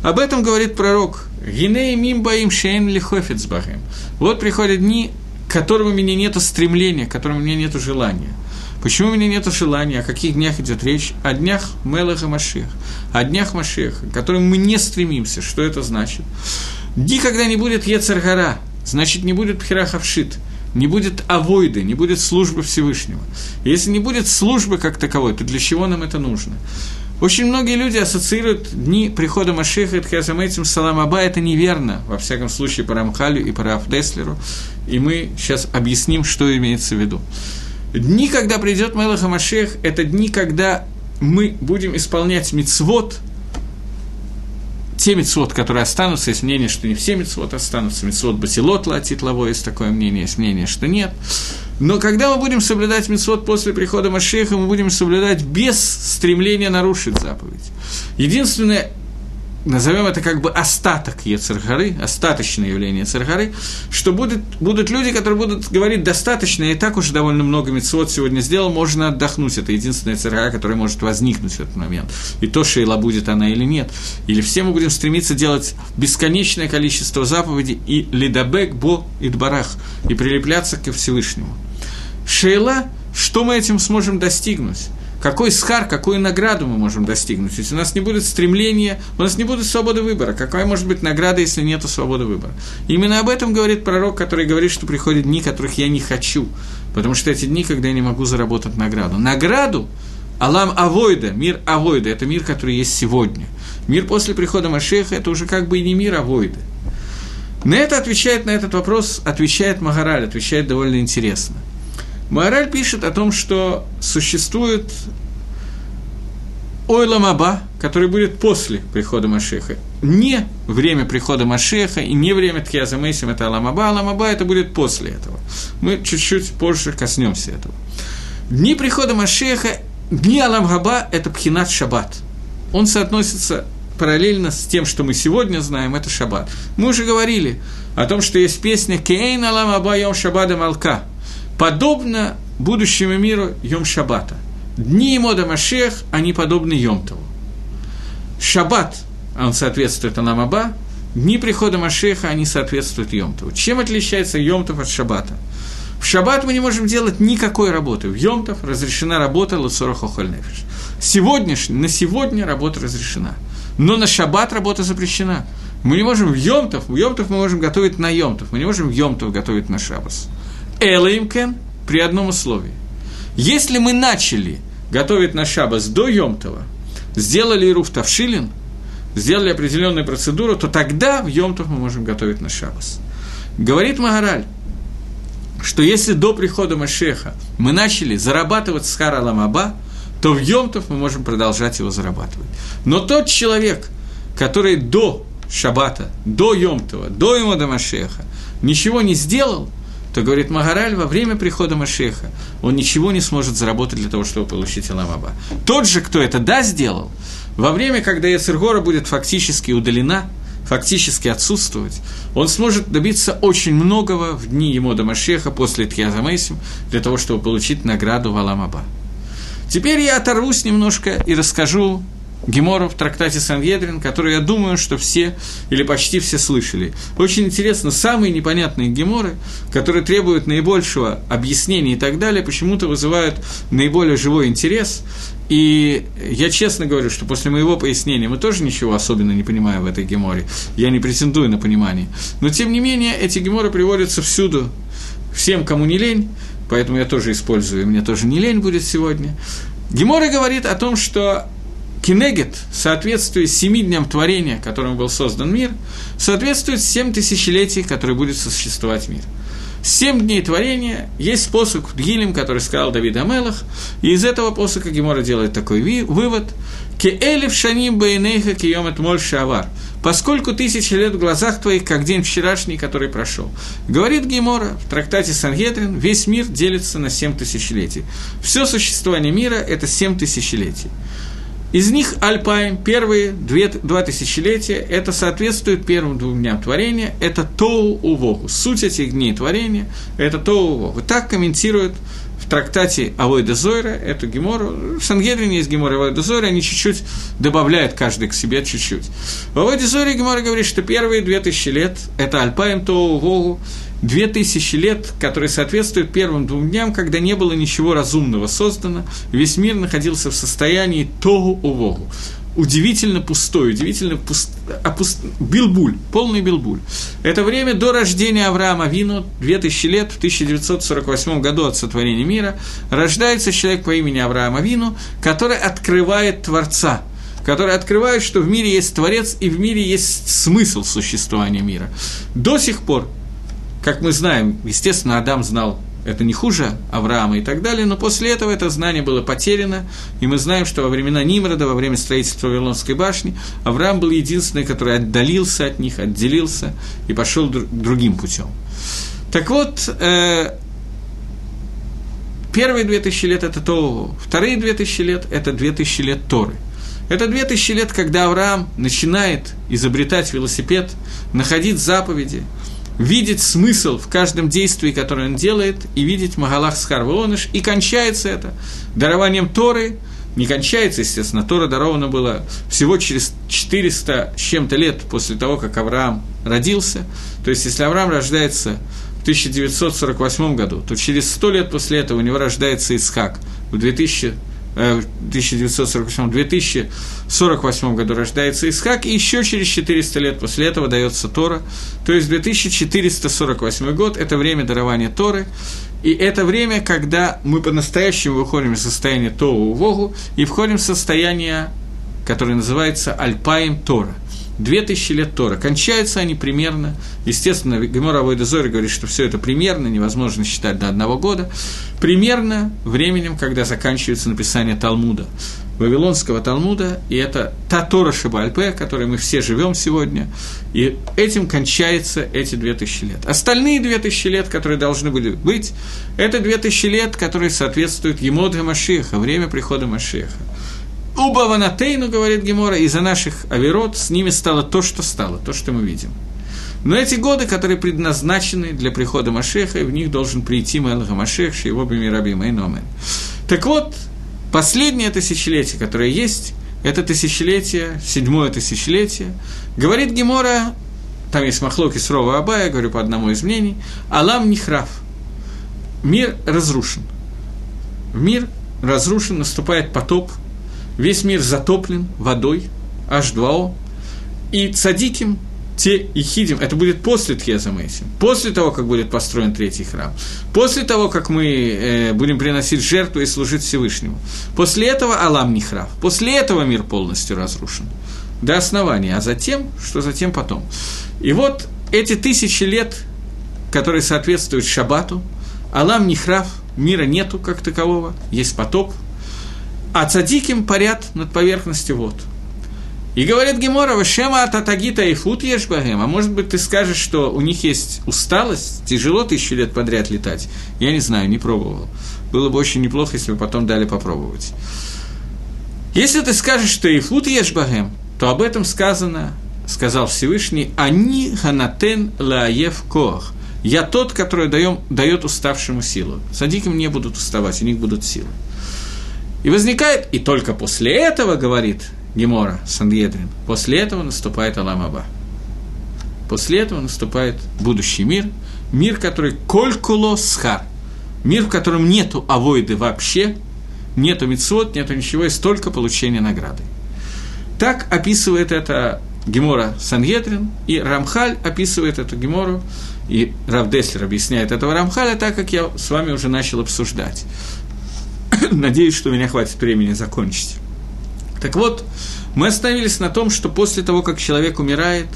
Об этом говорит пророк Гиней мимбаим шейн лихофицбахем. Вот приходят дни, к которым у меня нет стремления, к которым у меня нет желания. Почему у меня нет желания? О каких днях идет речь? О днях Мелаха Машех. О днях Машеха, к которым мы не стремимся. Что это значит? Дни, когда не будет Ецаргара, значит, не будет Пхирахавшит, не будет авойды, не будет службы Всевышнего. Если не будет службы как таковой, то для чего нам это нужно? Очень многие люди ассоциируют дни прихода Машеха и Тхиазамейцем Салам Аба. Это неверно, во всяком случае, по Рамхалю и по Рафдеслеру. И мы сейчас объясним, что имеется в виду. Дни, когда придет Мелаха Машех, это дни, когда мы будем исполнять мицвод, те мецвод, которые останутся, есть мнение, что не все мецвод останутся, мецвод Батилот Латитлово, есть такое мнение, есть мнение, что нет. Но когда мы будем соблюдать мецвод после прихода Машеха, мы будем соблюдать без стремления нарушить заповедь. Единственное, назовем это как бы остаток Ецаргары, остаточное явление Ецаргары, что будет, будут люди, которые будут говорить достаточно, и так уже довольно много мецвод сегодня сделал, можно отдохнуть. Это единственная Ецаргара, которая может возникнуть в этот момент. И то, шейла будет она или нет. Или все мы будем стремиться делать бесконечное количество заповедей и лидабек, бо и дбарах, и прилепляться к Всевышнему. Шейла, что мы этим сможем достигнуть? Какой схар, какую награду мы можем достигнуть. Если у нас не будет стремления, у нас не будет свободы выбора. Какая может быть награда, если нет свободы выбора? именно об этом говорит пророк, который говорит, что приходят дни, которых я не хочу. Потому что эти дни, когда я не могу заработать награду. Награду Алам Авойда, мир Авойда, это мир, который есть сегодня. Мир после прихода Машеха – это уже как бы и не мир Авойда. На это отвечает, на этот вопрос отвечает Магараль, отвечает довольно интересно – Маораль пишет о том, что существует Ойламаба, который будет после прихода Машеха. Не время прихода Машеха и не время Тхиаза Мейсим, это Аламаба. Аламаба это будет после этого. Мы чуть-чуть позже коснемся этого. Дни прихода Машеха, дни Аламгаба – это Пхинат Шаббат. Он соотносится параллельно с тем, что мы сегодня знаем, это Шаббат. Мы уже говорили о том, что есть песня «Кейн Аламаба Йом Шаббада Малка», подобно будущему миру Йом Шаббата. Дни Мода Машех, они подобны Йомтову. Шаббат, он соответствует Аламаба, дни прихода Машеха, они соответствуют Йомтову. Чем отличается Йомтов от Шаббата? В Шаббат мы не можем делать никакой работы. В Йомтов разрешена работа Луцора Хохольнефиш. Сегодняшний, на сегодня работа разрешена. Но на Шаббат работа запрещена. Мы не можем в Йомтов, в Йомтов мы можем готовить на Йомтов, мы не можем в Йомтов готовить на Шаббас. Элаимкен при одном условии. Если мы начали готовить на шабас до Йомтова, сделали Ируф Тавшилин, сделали определенную процедуру, то тогда в Йомтов мы можем готовить на шабас. Говорит Магараль, что если до прихода Машеха мы начали зарабатывать с Хараламаба, то в Йомтов мы можем продолжать его зарабатывать. Но тот человек, который до Шабата, до Йомтова, до Имода Машеха ничего не сделал, то, говорит Магараль, во время прихода Машеха он ничего не сможет заработать для того, чтобы получить Иламаба. Тот же, кто это да сделал, во время, когда Яцергора будет фактически удалена, фактически отсутствовать, он сможет добиться очень многого в дни ему до Машеха после Тхиаза для того, чтобы получить награду Валамаба. Теперь я оторвусь немножко и расскажу Гемора в трактате Сангедрин, который, я думаю, что все или почти все слышали. Очень интересно, самые непонятные геморы, которые требуют наибольшего объяснения и так далее, почему-то вызывают наиболее живой интерес. И я честно говорю, что после моего пояснения мы тоже ничего особенно не понимаем в этой геморе. Я не претендую на понимание. Но, тем не менее, эти геморы приводятся всюду, всем, кому не лень, поэтому я тоже использую, и мне тоже не лень будет сегодня. Гемора говорит о том, что Кинегет, соответствует семи дням творения, которым был создан мир, соответствует семь тысячелетий, которые будет существовать мир. Семь дней творения есть способ Гилем, который сказал Давид Амелах, и из этого посока Гемора делает такой вывод – Кеэлев шаним бейнейха киемет моль шавар, поскольку тысячи лет в глазах твоих, как день вчерашний, который прошел. Говорит Гемора в трактате Сангедрин, весь мир делится на семь тысячелетий. Все существование мира – это семь тысячелетий. Из них Альпаем, первые две, два тысячелетия, это соответствует первым двум дням творения, это Тоу Увогу. Суть этих дней творения – это Тоу Увогу. Так комментирует в трактате Авойда Зойра эту гемору. В Сангедрине есть гемора Авойда Зойра, они чуть-чуть добавляют каждый к себе чуть-чуть. В Авойда Зойре гемора говорит, что первые две тысячи лет – это Альпаем Тоу Увогу, две тысячи лет, которые соответствуют первым двум дням, когда не было ничего разумного создано, весь мир находился в состоянии тогу-увогу. Удивительно пустой, удивительно пуст... опуст... билбуль, полный билбуль. Это время до рождения Авраама Вину, 2000 лет, в 1948 году от сотворения мира, рождается человек по имени Авраама Вину, который открывает Творца – который открывает, что в мире есть Творец и в мире есть смысл существования мира. До сих пор как мы знаем, естественно, Адам знал это не хуже Авраама и так далее, но после этого это знание было потеряно, и мы знаем, что во времена Нимрода, во время строительства Вавилонской башни, Авраам был единственный, который отдалился от них, отделился и пошел другим путем. Так вот, э, первые две тысячи лет – это то, вторые две тысячи лет – это две тысячи лет Торы. Это две тысячи лет, когда Авраам начинает изобретать велосипед, находить заповеди – видеть смысл в каждом действии, которое он делает, и видеть Магалах Схарвооныш, и кончается это дарованием Торы, не кончается, естественно, Тора дарована была всего через 400 с чем-то лет после того, как Авраам родился. То есть, если Авраам рождается в 1948 году, то через 100 лет после этого у него рождается Исхак в 2000 в 1948, 2048 году рождается Исхак, и еще через 400 лет после этого дается Тора. То есть 2448 год – это время дарования Торы, и это время, когда мы по-настоящему выходим из состояния Тоу Вогу и входим в состояние, которое называется Альпаем Тора – Две тысячи лет Тора. Кончаются они примерно, естественно, Гемора Войдезори говорит, что все это примерно, невозможно считать до одного года, примерно временем, когда заканчивается написание Талмуда, Вавилонского Талмуда, и это та Тора Шабальпе, которой мы все живем сегодня, и этим кончаются эти две тысячи лет. Остальные две тысячи лет, которые должны были быть, это две тысячи лет, которые соответствуют Емоде Машеха, время прихода Машеха. Уба ванатейну, говорит Гемора, из-за наших авирот с ними стало то, что стало, то, что мы видим. Но эти годы, которые предназначены для прихода Машеха, и в них должен прийти Мелаха Машех, его Бимираби Мейномен. Так вот, последнее тысячелетие, которое есть, это тысячелетие, седьмое тысячелетие, говорит Гемора, там есть Махлоки Срова Абая, говорю по одному из мнений, Алам Нихрав. Мир разрушен. Мир разрушен, наступает потоп – весь мир затоплен водой, H2O, и цадиким, те и хидим, это будет после Тхеза после того, как будет построен третий храм, после того, как мы э, будем приносить жертву и служить Всевышнему. После этого Алам не храм, после этого мир полностью разрушен до основания, а затем, что затем потом. И вот эти тысячи лет, которые соответствуют Шабату, Алам не храв, мира нету как такового, есть потоп, а цадиким парят над поверхностью вод. И говорит Гемора, Вашема Татагита и Фут Ешбагем, а может быть ты скажешь, что у них есть усталость, тяжело тысячу лет подряд летать? Я не знаю, не пробовал. Было бы очень неплохо, если бы потом дали попробовать. Если ты скажешь, что и Фут Ешбагем, то об этом сказано, сказал Всевышний, «Они ханатен лаев коах». Я тот, который даем, дает уставшему силу. Садикам не будут уставать, у них будут силы. И возникает, и только после этого, говорит Гемора Сандедрин, после этого наступает Аламаба. После этого наступает будущий мир, мир, который колькуло схар, мир, в котором нету авоиды вообще, нету мицвод, нету ничего, есть только получение награды. Так описывает это Гемора Сангедрин, и Рамхаль описывает эту Гемору, и Равдеслер объясняет этого Рамхаля так, как я с вами уже начал обсуждать. <coughs> Надеюсь, что у меня хватит времени закончить. Так вот, мы остановились на том, что после того, как человек умирает,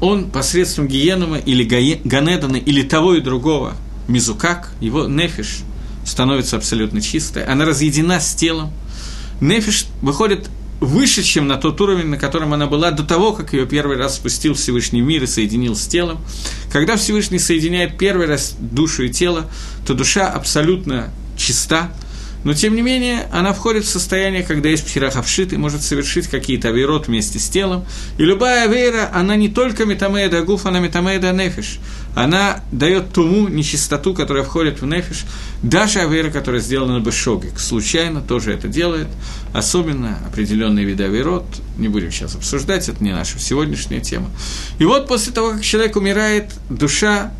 он посредством гиенума или ганедана, или того и другого, мизукак, его нефиш становится абсолютно чистой, она разъедена с телом. Нефиш выходит выше, чем на тот уровень, на котором она была до того, как ее первый раз спустил Всевышний мир и соединил с телом. Когда Всевышний соединяет первый раз душу и тело, то душа абсолютно чиста, но, тем не менее, она входит в состояние, когда есть псирахавшит и может совершить какие-то авейрот вместе с телом. И любая авейра, она не только метамеда гуф, она метамеда нефиш. Она дает туму, нечистоту, которая входит в нефиш. Даже авейра, которая сделана бы шогик, случайно тоже это делает. Особенно определенные виды авейрот. Не будем сейчас обсуждать, это не наша сегодняшняя тема. И вот после того, как человек умирает, душа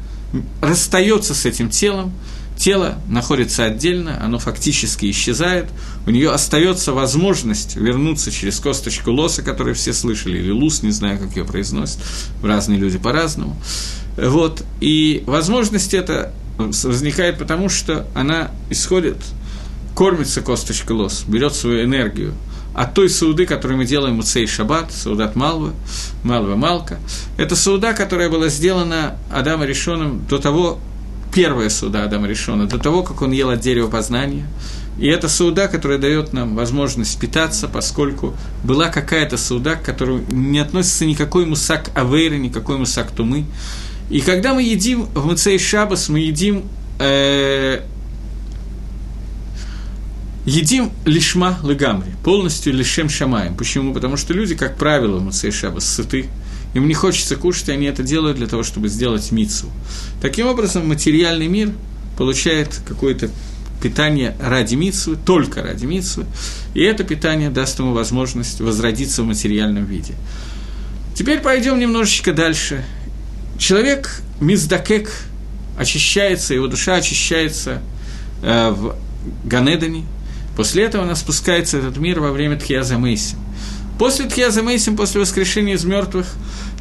расстается с этим телом, тело находится отдельно, оно фактически исчезает, у нее остается возможность вернуться через косточку лоса, которую все слышали, или лус, не знаю, как ее произносят, разные люди по-разному. Вот, и возможность эта возникает потому, что она исходит, кормится косточка лос, берет свою энергию от той сауды, которую мы делаем у Цей Шаббат, саудат Малва, Малва Малка. Это сауда, которая была сделана Адамом Решоном до того, первая суда Адама Решона, до того, как он ел от дерева познания. И это суда, которая дает нам возможность питаться, поскольку была какая-то суда, к которой не относится никакой мусак авейры, никакой мусак тумы. И когда мы едим в Муцей Шабас, мы едим э, едим лишма лыгамри, полностью лишем шамаем. Почему? Потому что люди, как правило, в Муцей Шабас сыты, им не хочется кушать, и они это делают для того, чтобы сделать мицу. Таким образом, материальный мир получает какое-то питание ради митсвы, только ради митсвы, и это питание даст ему возможность возродиться в материальном виде. Теперь пойдем немножечко дальше. Человек, миздакек, очищается, его душа очищается э, в Ганедане. После этого она спускается в этот мир во время Тхиаза Мейсим. После Тхиаза Мейсим, после воскрешения из мертвых,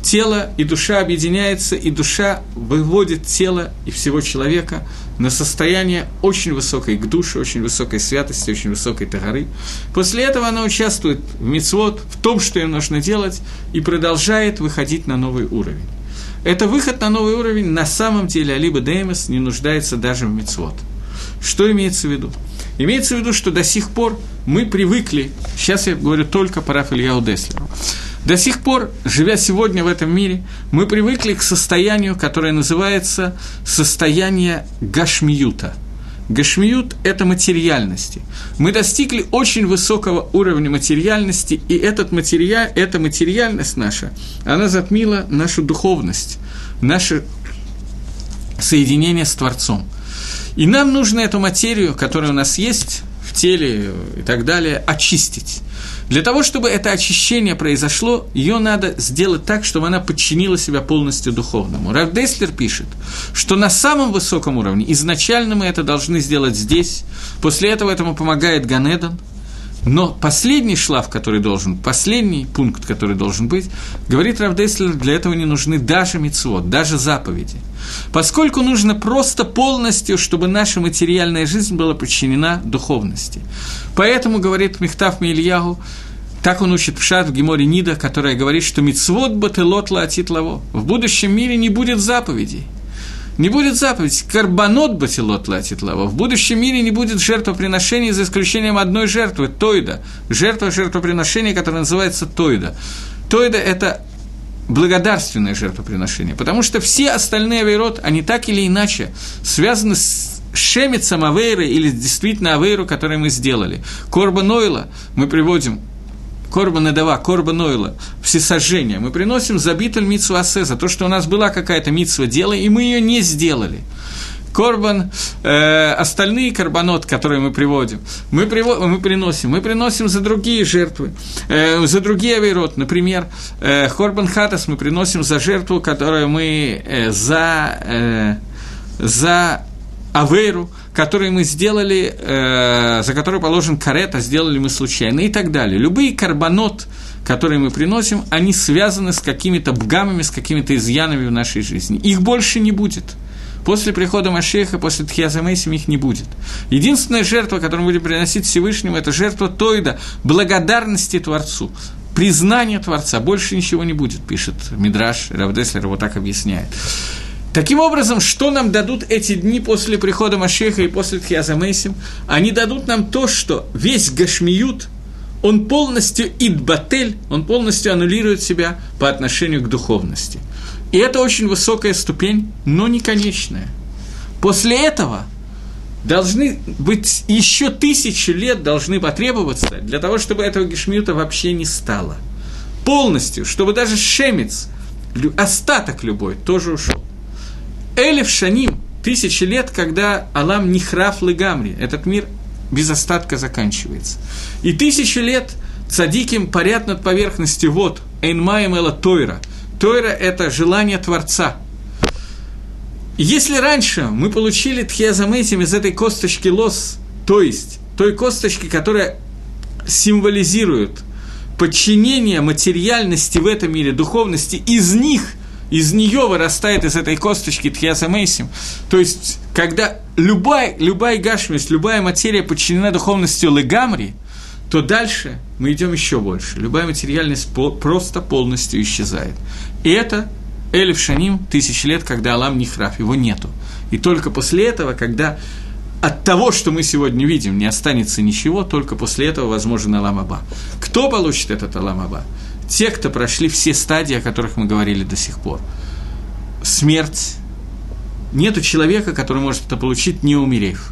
тело и душа объединяются, и душа выводит тело и всего человека на состояние очень высокой к душе, очень высокой святости, очень высокой тагары. После этого она участвует в мицвод, в том, что им нужно делать, и продолжает выходить на новый уровень. Это выход на новый уровень на самом деле Алиба Деймос не нуждается даже в мицвод. Что имеется в виду? Имеется в виду, что до сих пор мы привыкли, сейчас я говорю только по Рафаэльяу Деслеру, до сих пор, живя сегодня в этом мире, мы привыкли к состоянию, которое называется состояние гашмиюта. Гашмиют – это материальности. Мы достигли очень высокого уровня материальности, и этот материаль, эта материальность наша, она затмила нашу духовность, наше соединение с Творцом. И нам нужно эту материю, которая у нас есть в теле и так далее, очистить. Для того, чтобы это очищение произошло, ее надо сделать так, чтобы она подчинила себя полностью духовному. Раф Деслер пишет, что на самом высоком уровне изначально мы это должны сделать здесь, после этого этому помогает Ганедан, но последний шлаф, который должен, последний пункт, который должен быть, говорит Равдеслер, для этого не нужны даже мицвод, даже заповеди. Поскольку нужно просто полностью, чтобы наша материальная жизнь была подчинена духовности. Поэтому, говорит Мехтав Мильягу, так он учит Пшат в Геморе Нида, которая говорит, что мицвод бателот лаатит лаво. В будущем мире не будет заповедей. Не будет заповедь «карбонот батилот латит лава». В будущем мире не будет жертвоприношений за исключением одной жертвы – Тойда. Жертва жертвоприношения, которая называется Тойда. Тойда – это благодарственное жертвоприношение, потому что все остальные авейрот, они так или иначе связаны с шемицем авейры или действительно авейру, который мы сделали. Корба Нойла мы приводим Корба Недава, Корба Нойла, всесожжение. Мы приносим за битуль митсу за то, что у нас была какая-то митсва дела, и мы ее не сделали. Корбан, э, остальные карбонот, которые мы приводим, мы, приво, мы приносим, мы приносим за другие жертвы, э, за другие авейрот, например, э, Корбан Хатас мы приносим за жертву, которую мы э, за, э, за авейру, который мы сделали, э, за который положен карета, сделали мы случайно и так далее. Любые карбонот, которые мы приносим, они связаны с какими-то бгамами, с какими-то изъянами в нашей жизни. Их больше не будет – После прихода Машеха, после Тхиаза Мейсим их не будет. Единственная жертва, которую мы будем приносить Всевышнему, это жертва Тойда, благодарности Творцу, признание Творца. Больше ничего не будет, пишет Мидраш, Равдеслер вот так объясняет. Таким образом, что нам дадут эти дни после прихода Машеха и после Тхиаза Мейсим? Они дадут нам то, что весь Гашмиют, он полностью идбатель, он полностью аннулирует себя по отношению к духовности – и это очень высокая ступень, но не конечная. После этого должны быть еще тысячи лет должны потребоваться для того, чтобы этого гешмиюта вообще не стало. Полностью, чтобы даже шемец, остаток любой, тоже ушел. Элиф Шаним, тысячи лет, когда Алам Нихраф Лыгамри, этот мир без остатка заканчивается. И тысячи лет цадиким парят над поверхностью вот, Эйнмаем Эла Тойра – Тойра – это желание Творца. если раньше мы получили тхиазамэтим из этой косточки лос, то есть той косточки, которая символизирует подчинение материальности в этом мире, духовности, из них, из нее вырастает из этой косточки тхиазамейсим. То есть, когда любая, любая гашмисть, любая материя подчинена духовностью легамри – то дальше мы идем еще больше. Любая материальность просто полностью исчезает. И это Элиф Шаним, тысячи лет, когда Алам не храф, его нету. И только после этого, когда от того, что мы сегодня видим, не останется ничего, только после этого возможен Алам Аба. Кто получит этот Алам Аба? Те, кто прошли все стадии, о которых мы говорили до сих пор. Смерть. Нету человека, который может это получить, не умерев.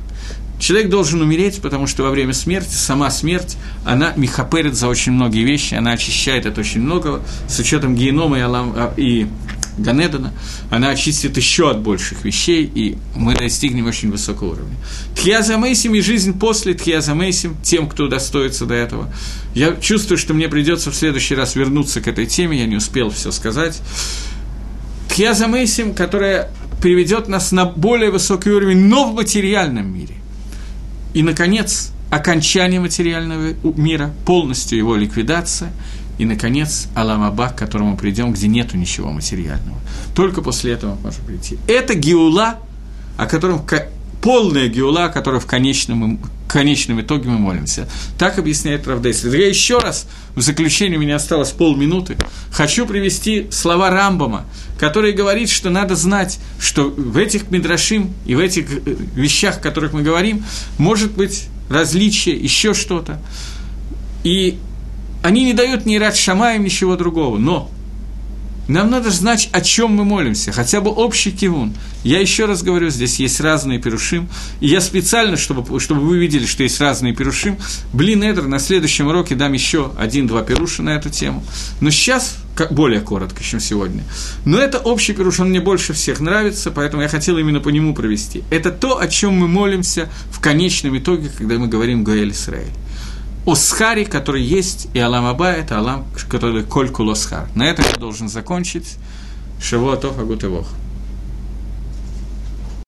Человек должен умереть, потому что во время смерти, сама смерть, она мехаперит за очень многие вещи, она очищает от очень многого, с учетом генома и, Алам, а, и Ганедана, она очистит еще от больших вещей, и мы достигнем очень высокого уровня. Тхиаза Мейсим и жизнь после Тхиаза Мейсим, тем, кто достоится до этого. Я чувствую, что мне придется в следующий раз вернуться к этой теме, я не успел все сказать. Тхиаза Мейсим, которая приведет нас на более высокий уровень, но в материальном мире. И, наконец, окончание материального мира, полностью его ликвидация, и, наконец, Аламаба, к которому придем, где нету ничего материального. Только после этого можно прийти. Это геула, о котором полная геула, о которой в конечном, в конечном итоге мы молимся. Так объясняет Равдейслер. Я еще раз, в заключение у меня осталось полминуты, хочу привести слова Рамбама, который говорит, что надо знать, что в этих Мидрашим и в этих э, вещах, о которых мы говорим, может быть различие, еще что-то. И они не дают ни рад шамаем, ничего другого. Но нам надо знать, о чем мы молимся, хотя бы общий кивун. Я еще раз говорю, здесь есть разные перушим, и я специально, чтобы, чтобы вы видели, что есть разные перушим, блин, Эдр, на следующем уроке дам еще один-два перуша на эту тему. Но сейчас как, более коротко, чем сегодня. Но это общий перуш, он мне больше всех нравится, поэтому я хотел именно по нему провести. Это то, о чем мы молимся в конечном итоге, когда мы говорим Гаэль Исраэль. Осхари, который есть, и Алам Аба – это Алам, который Коль Кулосхар. На этом я должен закончить. Шавуатов Агутывох.